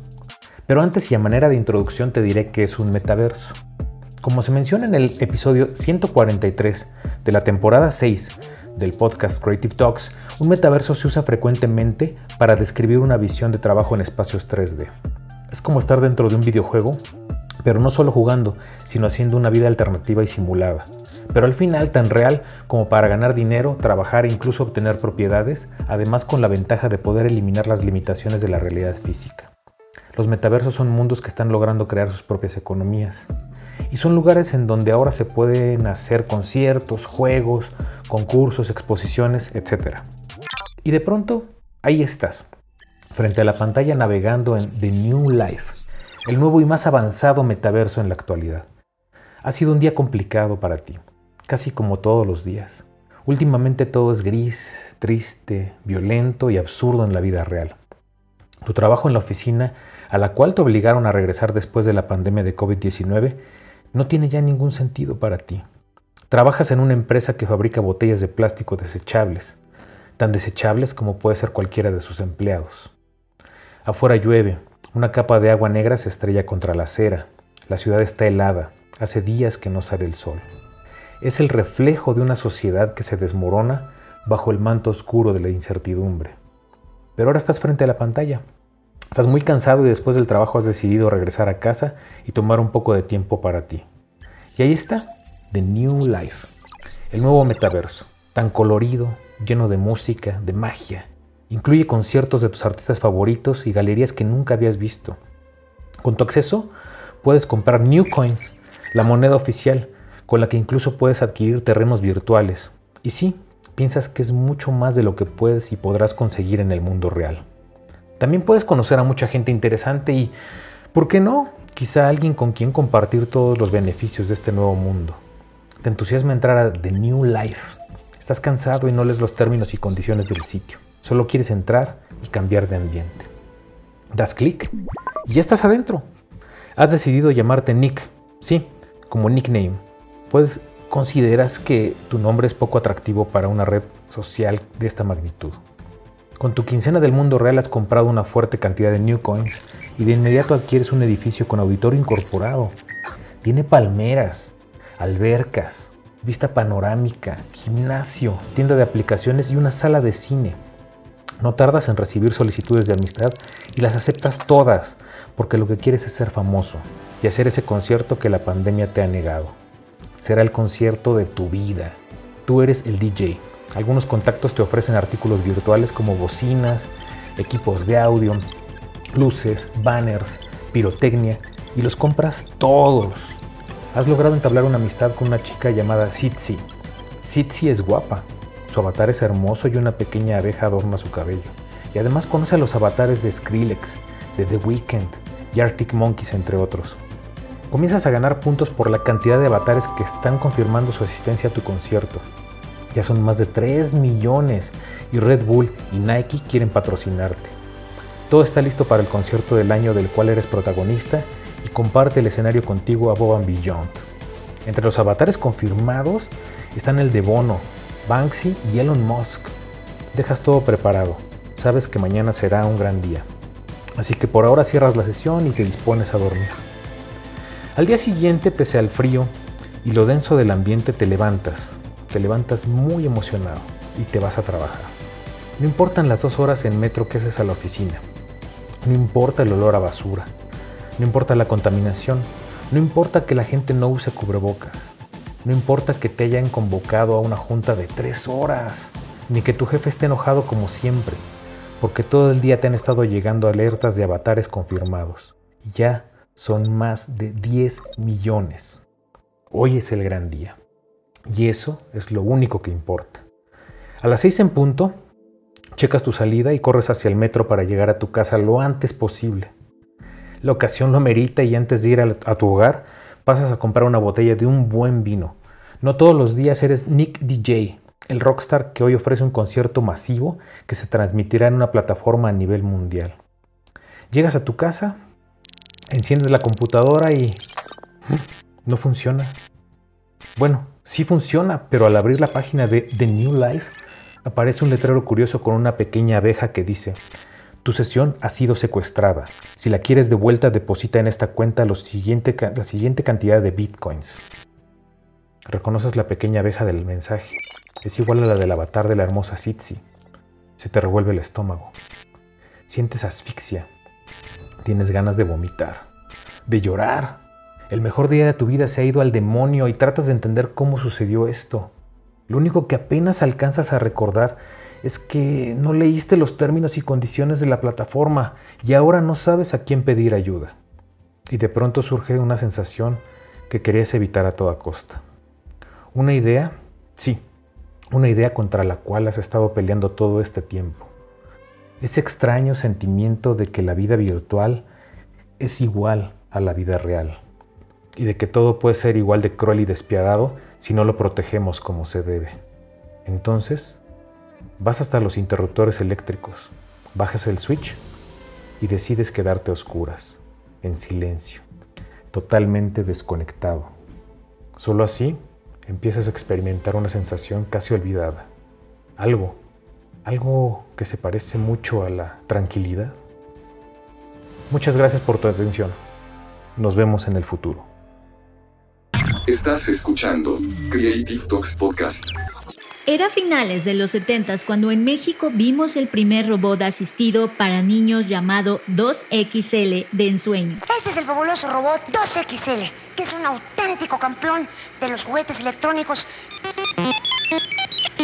Pero antes y a manera de introducción te diré qué es un metaverso. Como se menciona en el episodio 143 de la temporada 6 del podcast Creative Talks, un metaverso se usa frecuentemente para describir una visión de trabajo en espacios 3D. Es como estar dentro de un videojuego, pero no solo jugando, sino haciendo una vida alternativa y simulada pero al final tan real como para ganar dinero, trabajar e incluso obtener propiedades, además con la ventaja de poder eliminar las limitaciones de la realidad física. Los metaversos son mundos que están logrando crear sus propias economías. Y son lugares en donde ahora se pueden hacer conciertos, juegos, concursos, exposiciones, etc. Y de pronto, ahí estás, frente a la pantalla navegando en The New Life, el nuevo y más avanzado metaverso en la actualidad. Ha sido un día complicado para ti, casi como todos los días. Últimamente todo es gris, triste, violento y absurdo en la vida real. Tu trabajo en la oficina, a la cual te obligaron a regresar después de la pandemia de COVID-19, no tiene ya ningún sentido para ti. Trabajas en una empresa que fabrica botellas de plástico desechables, tan desechables como puede ser cualquiera de sus empleados. Afuera llueve, una capa de agua negra se estrella contra la acera, la ciudad está helada, hace días que no sale el sol es el reflejo de una sociedad que se desmorona bajo el manto oscuro de la incertidumbre. Pero ahora estás frente a la pantalla. Estás muy cansado y después del trabajo has decidido regresar a casa y tomar un poco de tiempo para ti. Y ahí está, The New Life, el nuevo metaverso, tan colorido, lleno de música, de magia. Incluye conciertos de tus artistas favoritos y galerías que nunca habías visto. Con tu acceso puedes comprar New Coins, la moneda oficial, con la que incluso puedes adquirir terrenos virtuales. Y sí, piensas que es mucho más de lo que puedes y podrás conseguir en el mundo real. También puedes conocer a mucha gente interesante y, ¿por qué no? Quizá alguien con quien compartir todos los beneficios de este nuevo mundo. Te entusiasma entrar a The New Life. Estás cansado y no lees los términos y condiciones del sitio. Solo quieres entrar y cambiar de ambiente. Das clic y ya estás adentro. Has decidido llamarte Nick, sí, como nickname, pues consideras que tu nombre es poco atractivo para una red social de esta magnitud. Con tu quincena del mundo real has comprado una fuerte cantidad de new coins y de inmediato adquieres un edificio con auditorio incorporado. Tiene palmeras, albercas, vista panorámica, gimnasio, tienda de aplicaciones y una sala de cine. No tardas en recibir solicitudes de amistad y las aceptas todas porque lo que quieres es ser famoso y hacer ese concierto que la pandemia te ha negado será el concierto de tu vida. Tú eres el DJ. Algunos contactos te ofrecen artículos virtuales como bocinas, equipos de audio, luces, banners, pirotecnia y los compras todos. Has logrado entablar una amistad con una chica llamada Sitsi. Sitsi es guapa. Su avatar es hermoso y una pequeña abeja adorna su cabello. Y además conoce a los avatares de Skrillex, de The Weeknd y Arctic Monkeys, entre otros. Comienzas a ganar puntos por la cantidad de avatares que están confirmando su asistencia a tu concierto. Ya son más de 3 millones y Red Bull y Nike quieren patrocinarte. Todo está listo para el concierto del año del cual eres protagonista y comparte el escenario contigo a Bob Beyond. Entre los avatares confirmados están el de Bono, Banksy y Elon Musk. Dejas todo preparado. Sabes que mañana será un gran día. Así que por ahora cierras la sesión y te dispones a dormir. Al día siguiente, pese al frío y lo denso del ambiente, te levantas. Te levantas muy emocionado y te vas a trabajar. No importan las dos horas en metro que haces a la oficina. No importa el olor a basura. No importa la contaminación. No importa que la gente no use cubrebocas. No importa que te hayan convocado a una junta de tres horas. Ni que tu jefe esté enojado como siempre. Porque todo el día te han estado llegando alertas de avatares confirmados. Ya son más de 10 millones. Hoy es el gran día. Y eso es lo único que importa. A las 6 en punto, Checas tu salida y corres hacia el metro para llegar a tu casa lo antes posible. La ocasión lo merita y antes de ir a, tu hogar pasas a comprar una botella de un buen vino. No todos los días eres Nick DJ, el rockstar que hoy ofrece un concierto masivo que se transmitirá en una plataforma a nivel mundial. Llegas a tu casa, enciendes la computadora y... no funciona. Bueno, sí funciona, pero al abrir la página de The New Life aparece un letrero curioso con una pequeña abeja que dice, tu sesión ha sido secuestrada. Si la quieres de vuelta, deposita en esta cuenta la siguiente cantidad de bitcoins. Reconoces la pequeña abeja del mensaje. Es igual a la del avatar de la hermosa Sitsi. Se te revuelve el estómago. Sientes asfixia. Tienes ganas de vomitar. De llorar. El mejor día de tu vida se ha ido al demonio y tratas de entender cómo sucedió esto. Lo único que apenas alcanzas a recordar es que no leíste los términos y condiciones de la plataforma y ahora no sabes a quién pedir ayuda. Y de pronto surge una sensación que querías evitar a toda costa. Una idea, sí, una idea contra la cual has estado peleando todo este tiempo. Ese extraño sentimiento de que la vida virtual es igual a la vida real y de que todo puede ser igual de cruel y despiadado si no lo protegemos como se debe. Entonces, vas hasta los interruptores eléctricos, bajas el switch y decides quedarte a oscuras, en silencio, totalmente desconectado. Solo así empiezas a experimentar una sensación casi olvidada. Algo, algo que se parece mucho a la tranquilidad. Muchas gracias por tu atención. Nos vemos en el futuro. Estás escuchando Creative Talks Podcast. Era finales de los 70 cuando en México vimos el primer robot asistido para niños llamado 2XL de ensueño. Este es el fabuloso robot 2XL, que es un auténtico campeón de los juguetes electrónicos.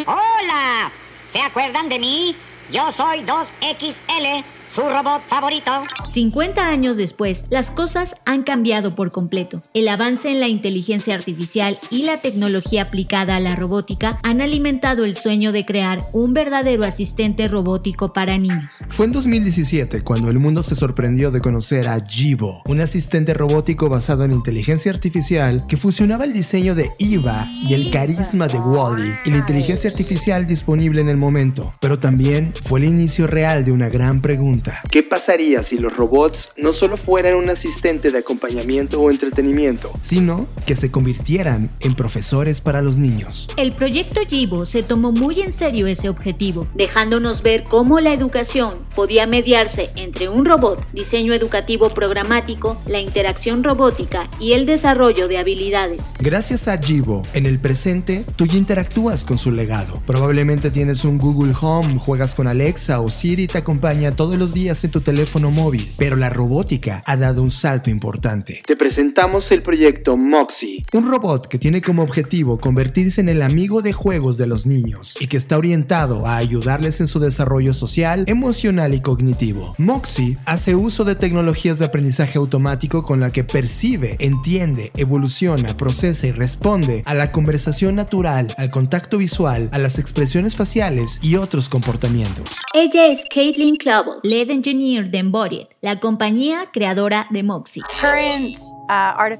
¡Hola! ¿Se acuerdan de mí? Yo soy 2XL su robot favorito. 50 años después, las cosas han cambiado por completo. El avance en la inteligencia artificial y la tecnología aplicada a la robótica han alimentado el sueño de crear un verdadero asistente robótico para niños. Fue en 2017 cuando el mundo se sorprendió de conocer a Jibo, un asistente robótico basado en inteligencia artificial que fusionaba el diseño de Eva y el carisma de Wally y la inteligencia artificial disponible en el momento. Pero también fue el inicio real de una gran pregunta ¿Qué pasaría si los robots no solo fueran un asistente de acompañamiento o entretenimiento, sino que se convirtieran en profesores para los niños? El proyecto Jibo se tomó muy en serio ese objetivo, dejándonos ver cómo la educación podía mediarse entre un robot, diseño educativo programático, la interacción robótica y el desarrollo de habilidades. Gracias a Jibo, en el presente tú ya interactúas con su legado. Probablemente tienes un Google Home, juegas con Alexa o Siri te acompaña todos los días en tu teléfono móvil, pero la robótica ha dado un salto importante. Te presentamos el proyecto Moxie. Un robot que tiene como objetivo convertirse en el amigo de juegos de los niños y que está orientado a ayudarles en su desarrollo social, emocional y cognitivo. Moxie hace uso de tecnologías de aprendizaje automático con la que percibe, entiende, evoluciona, procesa y responde a la conversación natural, al contacto visual, a las expresiones faciales y otros comportamientos. Ella es Caitlin Clavel, Lead Engineer de Embodied, la compañía creadora de Moxie.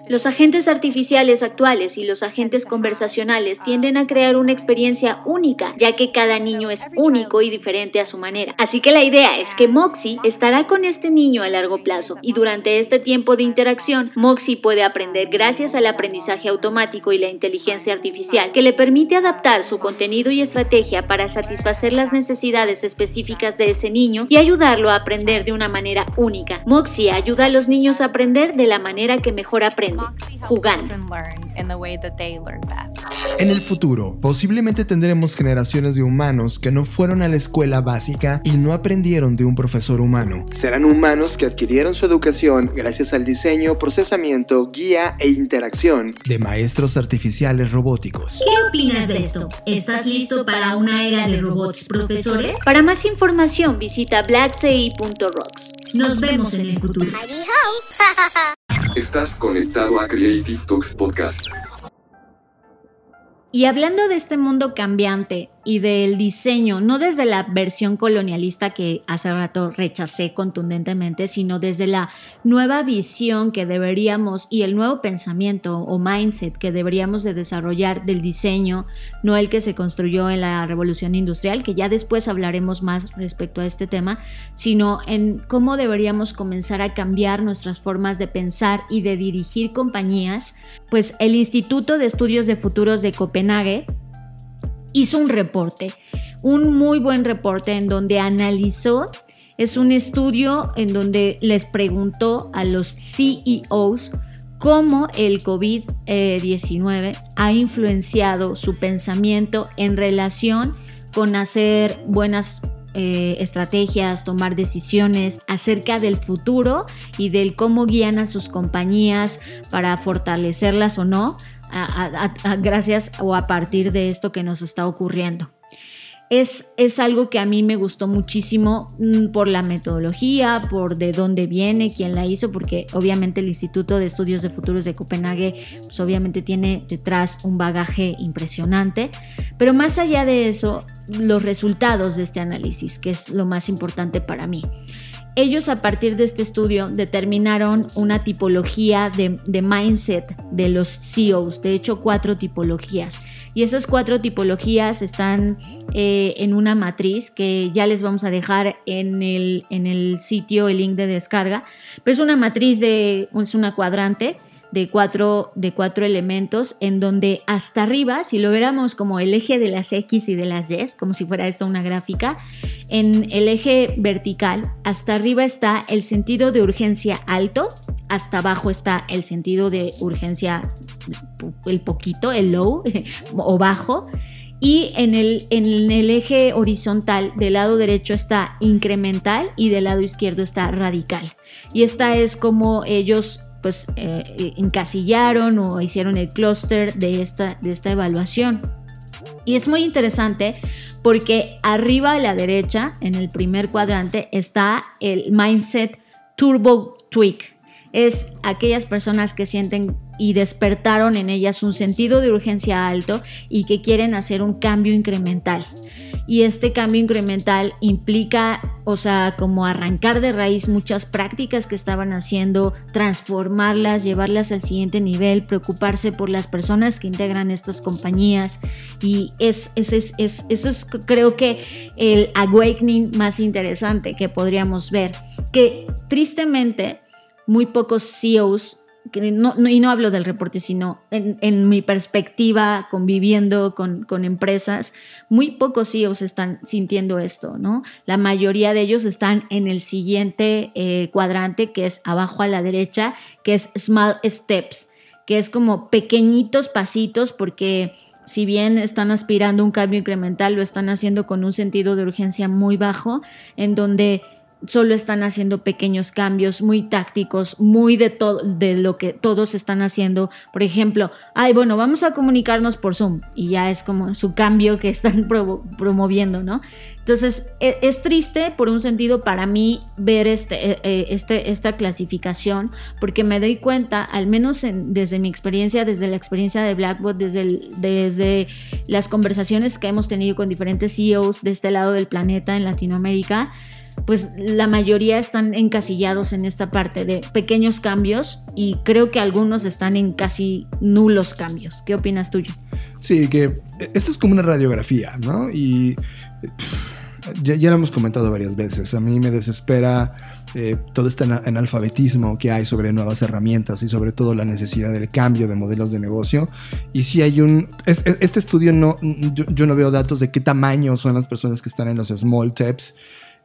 Los agentes artificiales actuales y los agentes conversacionales tienden a crear una experiencia única, ya que cada niño es único y diferente a su manera. Así que la idea es que Moxie estará con este niño a largo plazo y durante este tiempo de interacción, Moxie puede aprender gracias al aprendizaje automático y la inteligencia artificial que le permite adaptar su contenido y estrategia para satisfacer las necesidades específicas de ese niño y ayudarlo a aprender de una manera única. Moxie ayuda a los niños a aprender de la manera que mejor aprende, jugando. En el futuro, posiblemente tendremos generaciones de humanos que no fueron a la escuela básica y no aprendieron de un profesor humano. Serán humanos que adquirieron su educación gracias al diseño, procesamiento, guía e interacción de maestros artificiales robóticos. ¿Qué opinas de esto? ¿Estás listo para una era de robots profesores? Para más información visita blackci.rocks. Nos vemos en el futuro. Estás conectado a Creative Talks Podcast. Y hablando de este mundo cambiante y del diseño, no desde la versión colonialista que hace rato rechacé contundentemente, sino desde la nueva visión que deberíamos y el nuevo pensamiento o mindset que deberíamos de desarrollar del diseño, no el que se construyó en la revolución industrial, que ya después hablaremos más respecto a este tema, sino en cómo deberíamos comenzar a cambiar nuestras formas de pensar y de dirigir compañías, pues el Instituto de Estudios de Futuros de Copenhague hizo un reporte, un muy buen reporte en donde analizó, es un estudio en donde les preguntó a los CEOs cómo el COVID-19 ha influenciado su pensamiento en relación con hacer buenas eh, estrategias, tomar decisiones acerca del futuro y del cómo guían a sus compañías para fortalecerlas o no, gracias o a partir de esto que nos está ocurriendo. Es, es, algo que a mí me gustó muchísimo mm, por la metodología, por de dónde viene, quién la hizo, porque obviamente el Instituto de Estudios de Futuros de Copenhague, pues obviamente tiene detrás un bagaje impresionante, pero más allá de eso, los resultados de este análisis, que es lo más importante para mí. Ellos a partir de este estudio determinaron una tipología de, mindset de los CEOs, de hecho cuatro tipologías. Y esas cuatro tipologías están eh, en una matriz que ya les vamos a dejar en el, en el sitio el link de descarga. Pero es una matriz de, es una cuadrante de cuatro, de cuatro elementos en donde hasta arriba, si lo viéramos como el eje de las X y de las Y, como si fuera esto una gráfica, en el eje vertical, hasta arriba está el sentido de urgencia alto, hasta abajo está el sentido de urgencia el poquito, el low o bajo. Y en el, en el eje horizontal del lado derecho está incremental y del lado izquierdo está radical. Y esta es como ellos pues eh, encasillaron o hicieron el clúster de esta, de esta evaluación. Y es muy interesante porque arriba a la derecha, en el primer cuadrante, está el mindset turbo tweak. Es aquellas personas que sienten y despertaron en ellas un sentido de urgencia alto y que quieren hacer un cambio incremental. Y este cambio incremental implica, o sea, como arrancar de raíz muchas prácticas que estaban haciendo, transformarlas, llevarlas al siguiente nivel, preocuparse por las personas que integran estas compañías. Y es, es, es, eso es creo que el awakening más interesante que podríamos ver, que tristemente muy pocos CEOs no, y no hablo del reporte, sino en, mi perspectiva, conviviendo con, empresas, muy pocos CEOs están sintiendo esto, ¿no? La mayoría de ellos están en el siguiente eh, cuadrante, que es abajo a la derecha, que es small steps, que es como pequeñitos pasitos, porque si bien están aspirando a un cambio incremental, lo están haciendo con un sentido de urgencia muy bajo, en donde solo están haciendo pequeños cambios muy tácticos, muy de todo de lo que todos están haciendo. Por ejemplo, ay, bueno, vamos a comunicarnos por Zoom y ya es como su cambio que están promoviendo, ¿no? Entonces, e, es, triste por un sentido para mí ver este, e, e, este, esta clasificación, porque me doy cuenta, al menos desde mi experiencia, desde la experiencia de Blackbot, desde, desde las conversaciones que hemos tenido con diferentes CEOs de este lado del planeta en Latinoamérica, pues la mayoría están encasillados en esta parte de pequeños cambios y creo que algunos están en casi nulos cambios. ¿Qué opinas tú? Sí, que esto es como una radiografía, ¿no? Y ya, ya, lo hemos comentado varias veces. A mí me desespera eh, todo este analfabetismo que hay sobre nuevas herramientas y sobre todo la necesidad del cambio de modelos de negocio. Y si hay un... este estudio no... Yo, yo, no veo datos de qué tamaño son las personas que están en los small taps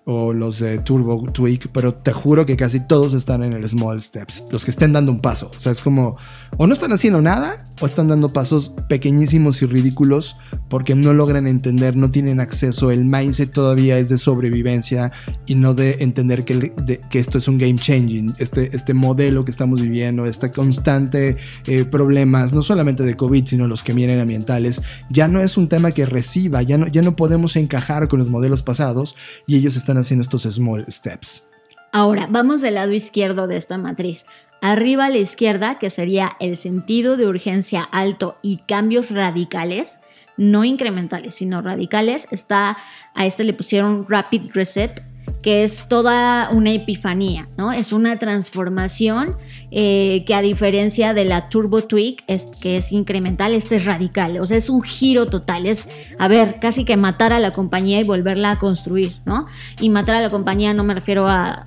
o los de Turbo Tweak, pero te juro que casi todos están en el Small Steps, los que estén dando un paso. O sea, es como, o no están haciendo nada, o están dando pasos pequeñísimos y ridículos porque no logran entender, no tienen acceso, el mindset todavía es de sobrevivencia y no de entender que, que esto es un game changing, este, este modelo que estamos viviendo, este constante eh, problemas, no solamente de COVID, sino los que vienen ambientales, ya no es un tema que reciba, ya no, ya no podemos encajar con los modelos pasados y ellos están haciendo estos small steps. Ahora, vamos del lado izquierdo de esta matriz. Arriba a la izquierda, que sería el sentido de urgencia alto y cambios radicales, no incrementales, sino radicales, está, a este le pusieron Rapid Reset, que es toda una epifanía, ¿no? Es una transformación eh, que a diferencia de la Turbo Tweak, es, que es incremental, este es radical, o sea, es un giro total, es, a ver, casi que matar a la compañía y volverla a construir, ¿no? Y matar a la compañía no me refiero a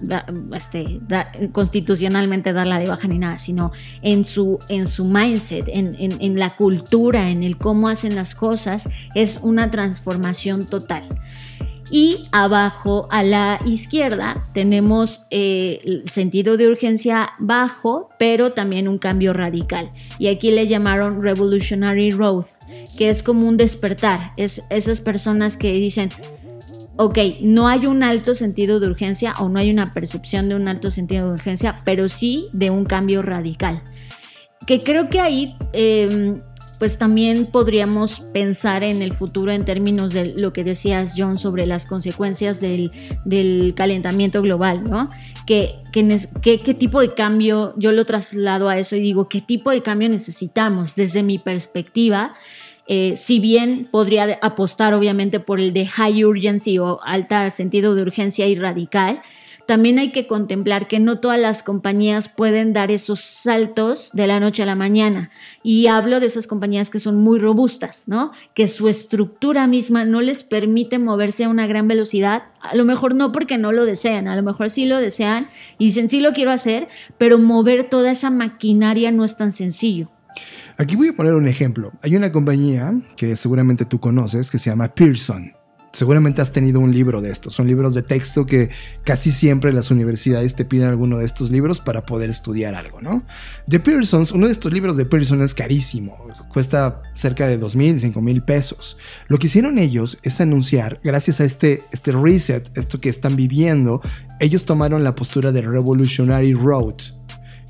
este, constitucionalmente darla de baja ni nada, sino en su, en su mindset, en, en la cultura, en el cómo hacen las cosas, es una transformación total. Y abajo a la izquierda tenemos eh, el sentido de urgencia bajo, pero también un cambio radical. Y aquí le llamaron Revolutionary Road, que es como un despertar. Es esas personas que dicen, ok, no hay un alto sentido de urgencia o no hay una percepción de un alto sentido de urgencia, pero sí de un cambio radical. Que creo que ahí em, pues también podríamos pensar en el futuro en términos de lo que decías, John, sobre las consecuencias del, calentamiento global, ¿no? ¿Qué, qué, tipo de cambio, yo lo traslado a eso y digo, ¿qué tipo de cambio necesitamos? Desde mi perspectiva, eh, si bien podría apostar obviamente por el de high urgency o alta sentido de urgencia y radical, también hay que contemplar que no todas las compañías pueden dar esos saltos de la noche a la mañana. Y hablo de esas compañías que son muy robustas, ¿no? Que su estructura misma no les permite moverse a una gran velocidad. A lo mejor no porque no lo desean, a lo mejor sí lo desean y dicen sí lo quiero hacer, pero mover toda esa maquinaria no es tan sencillo. Aquí voy a poner un ejemplo. Hay una compañía que seguramente tú conoces que se llama Pearson. Seguramente has tenido un libro de estos. Son libros de texto que casi siempre las universidades te piden alguno de estos libros para poder estudiar algo, ¿no? De Pearsons, uno de estos libros de Pearson es carísimo. Cuesta cerca de dos mil, cinco mil pesos. Lo que hicieron ellos es anunciar, gracias a este, este reset, esto que están viviendo, ellos tomaron la postura de Revolutionary Road.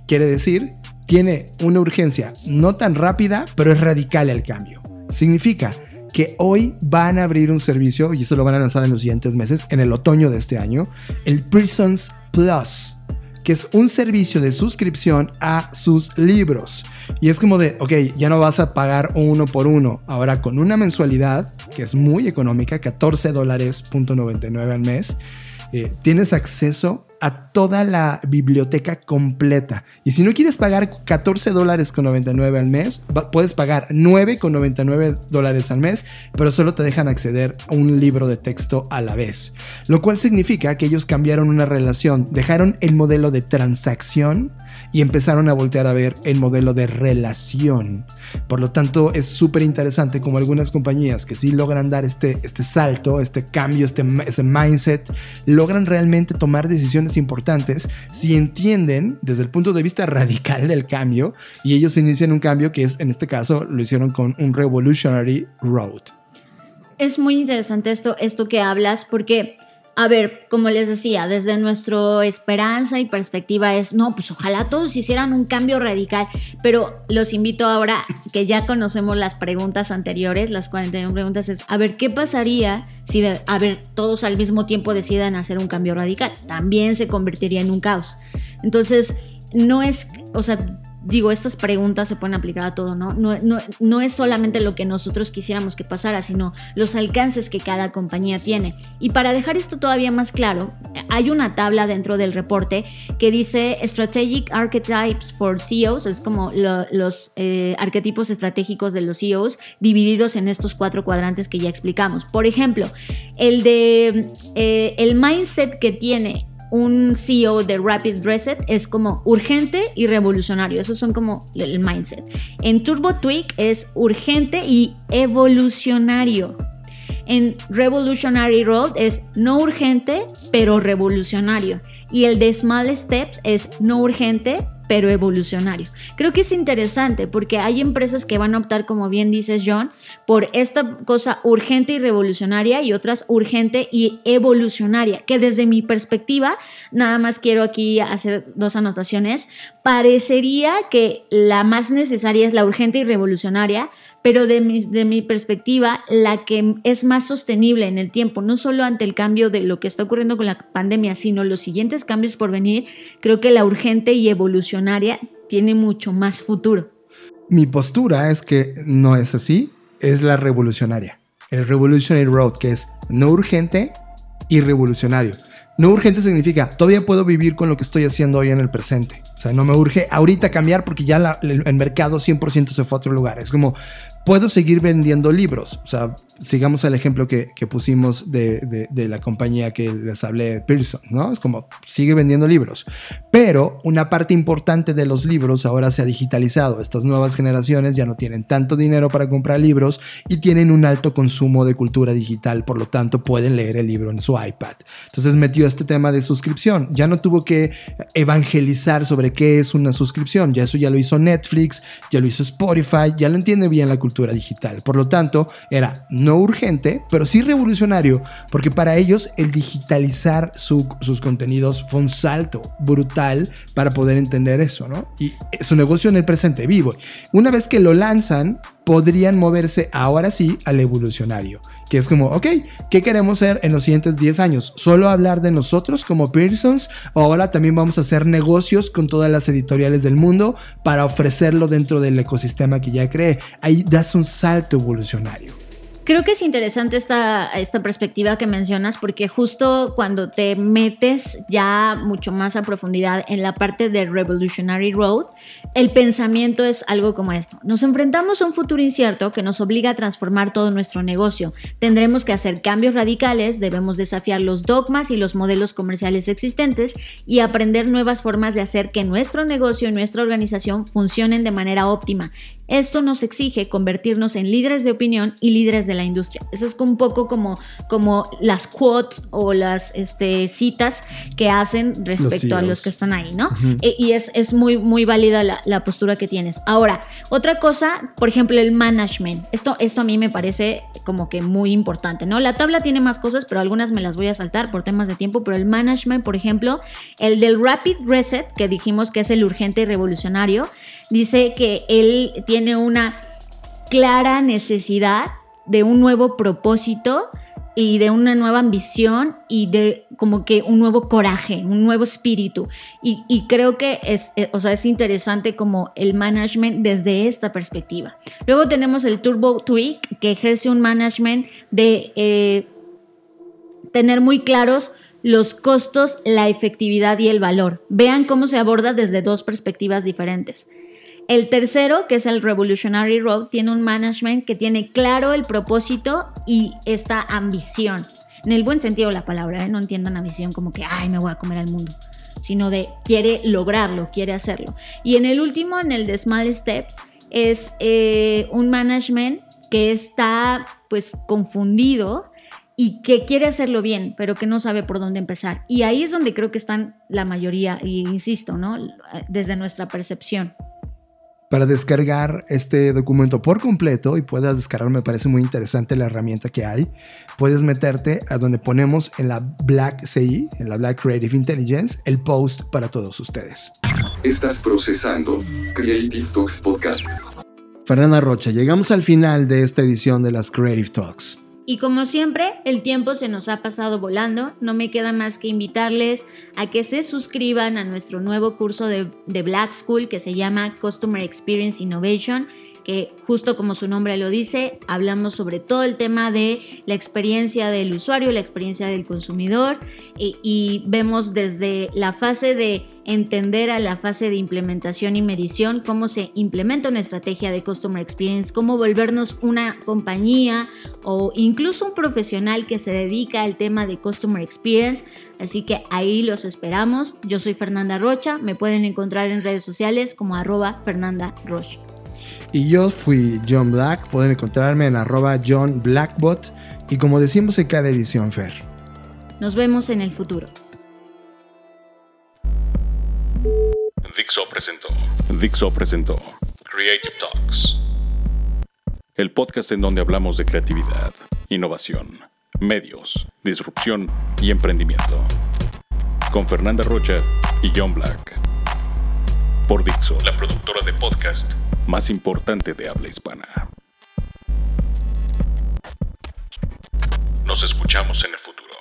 Quiere decir, tiene una urgencia no tan rápida, pero es radical el cambio. Significa, que hoy van a abrir un servicio, y eso lo van a lanzar en los siguientes meses, en el otoño de este año, el Prisons Plus, que es un servicio de suscripción a sus libros. Y es como de, ok, ya no vas a pagar uno por uno, ahora con una mensualidad, que es muy económica, 14 dólares al mes, eh, tienes acceso a toda la biblioteca completa. Y si no quieres pagar 14 dólares con 99 al mes, puedes pagar 9 con 99 dólares al mes, pero solo te dejan acceder a un libro de texto a la vez. Lo cual significa que ellos cambiaron una relación, dejaron el modelo de transacción y empezaron a voltear a ver el modelo de relación. Por lo tanto, es súper interesante como algunas compañías que sí logran dar este, este salto, este cambio, este, este mindset, logran realmente tomar decisiones importantes si entienden desde el punto de vista radical del cambio y ellos inician un cambio que es, en este caso, lo hicieron con un revolutionary road. Es muy interesante esto, esto que hablas porque a ver, como les decía, desde nuestra esperanza y perspectiva es, no, pues ojalá todos hicieran un cambio radical, pero los invito ahora que ya conocemos las preguntas anteriores, las 41 preguntas, es, a ver, ¿qué pasaría si, a ver, todos al mismo tiempo decidan hacer un cambio radical? También se convertiría en un caos. Entonces, no es, o sea, digo, estas preguntas se pueden aplicar a todo, ¿no? No, no es solamente lo que nosotros quisiéramos que pasara, sino los alcances que cada compañía tiene. Y para dejar esto todavía más claro, hay una tabla dentro del reporte que dice Strategic Archetypes for CEOs, es como los eh, arquetipos estratégicos de los CEOs divididos en estos cuatro cuadrantes que ya explicamos. Por ejemplo, el de eh, el mindset que tiene un CEO de Rapid Reset es como urgente y revolucionario. Esos son como el mindset. En Turbo Tweak es urgente y evolucionario. En Revolutionary Road es no urgente, pero revolucionario. Y el de Small Steps es no urgente, pero evolucionario. Creo que es interesante porque hay empresas que van a optar, como bien dices John, por esta cosa urgente y revolucionaria y otras urgente y evolucionaria, que desde mi perspectiva, nada más quiero aquí hacer dos anotaciones, parecería que la más necesaria es la urgente y revolucionaria, pero de mi, de mi perspectiva, la que es más sostenible en el tiempo, no solo ante el cambio de lo que está ocurriendo con la pandemia, sino los siguientes cambios por venir, creo que la urgente y evolucionaria tiene mucho más futuro. Mi postura es que no es así, es la revolucionaria. El Revolutionary Road, que es no urgente y revolucionario. No urgente significa, todavía puedo vivir con lo que estoy haciendo hoy en el presente. O sea, no me urge ahorita cambiar porque ya el, mercado 100% se fue a otro lugar. Es como, puedo seguir vendiendo libros. O sea, sigamos el ejemplo que, pusimos de, la compañía que les hablé, Pearson, ¿no? Es como, sigue vendiendo libros. Pero una parte importante de los libros ahora se ha digitalizado. Estas nuevas generaciones ya no tienen tanto dinero para comprar libros y tienen un alto consumo de cultura digital, por lo tanto pueden leer el libro en su iPad. Entonces metió este tema de suscripción. Ya no tuvo que evangelizar sobre qué es una suscripción. Ya eso ya lo hizo Netflix, ya lo hizo Spotify, ya lo entiende bien la cultura digital. Por lo tanto, era no urgente, pero sí revolucionario, porque para ellos el digitalizar sus contenidos fue un salto brutal para poder entender eso, ¿no? Y su negocio en el presente vivo. Una vez que lo lanzan, podrían moverse ahora sí al evolucionario, que es como, ok, ¿qué queremos ser en los siguientes 10 años? ¿Solo hablar de nosotros como Pearsons? ¿O ahora también vamos a hacer negocios con todas las editoriales del mundo para ofrecerlo dentro del ecosistema que ya cree? Ahí das un salto evolucionario. Creo que es interesante esta, esta perspectiva que mencionas porque justo cuando te metes ya mucho más a profundidad en la parte de Revolutionary Road, el pensamiento es algo como esto. Nos enfrentamos a un futuro incierto que nos obliga a transformar todo nuestro negocio. Tendremos que hacer cambios radicales, debemos desafiar los dogmas y los modelos comerciales existentes y aprender nuevas formas de hacer que nuestro negocio y nuestra organización funcionen de manera óptima. Esto nos exige convertirnos en líderes de opinión y líderes de la industria. Eso es un poco como, como las quotes o las este, citas que hacen respecto a los que están ahí, ¿no? E, y es, es, muy, muy válida la, postura que tienes. Ahora, otra cosa, por ejemplo, el management. Esto, esto a mí me parece como que muy importante, ¿no? La tabla tiene más cosas, pero algunas me las voy a saltar por temas de tiempo, pero el management, por ejemplo, el del rapid reset, que dijimos que es el urgente y revolucionario, dice que él tiene una clara necesidad de un nuevo propósito y de una nueva ambición y de como que un nuevo coraje, un nuevo espíritu. Y, creo que es, eh, o sea, es interesante como el management desde esta perspectiva. Luego tenemos el Turbo Tweak, que ejerce un management de eh, tener muy claros los costos, la efectividad y el valor. Vean cómo se aborda desde dos perspectivas diferentes. El tercero, que es el Revolutionary Road, tiene un management que tiene claro el propósito y esta ambición. En el buen sentido de la palabra, ¿eh? no entiendan ambición como que, ay, me voy a comer al mundo, sino de quiere lograrlo, quiere hacerlo. Y en el último, en el de Small Steps, es eh, un management que está pues confundido y que quiere hacerlo bien, pero que no sabe por dónde empezar. Y ahí es donde creo que están la mayoría, y insisto, ¿no? Desde nuestra percepción para descargar este documento por completo y puedas descargar, me parece muy interesante la herramienta que hay. Puedes meterte a donde ponemos en la Black CI, en la Black Creative Intelligence, el post para todos ustedes. Estás procesando Creative Talks Podcast. Fernanda Rocha, llegamos al final de esta edición de las Creative Talks. Y como siempre, el tiempo se nos ha pasado volando. No me queda más que invitarles a que se suscriban a nuestro nuevo curso de, Black School que se llama Customer Experience Innovation que justo como su nombre lo dice, hablamos sobre todo el tema de la experiencia del usuario, la experiencia del consumidor y, y vemos desde la fase de entender a la fase de implementación y medición, cómo se implementa una estrategia de Customer Experience, cómo volvernos una compañía o incluso un profesional que se dedica al tema de Customer Experience. Así que ahí los esperamos. Yo soy Fernanda Rocha, me pueden encontrar en redes sociales como arroba Fernanda Rocha. Y yo fui John Black, pueden encontrarme en arroba John Blackbot y como decimos en cada edición, Fer. Nos vemos en el futuro. Dixo presentó. Dixo presentó. Creative Talks. El podcast en donde hablamos de creatividad, innovación, medios, disrupción y emprendimiento. Con Fernanda Rocha y John Black. Por Dixo, la productora de podcast más importante de habla hispana. Nos escuchamos en el futuro.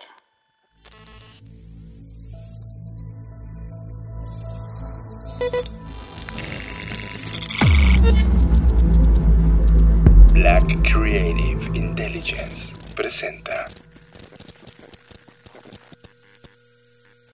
Black Creative Intelligence presenta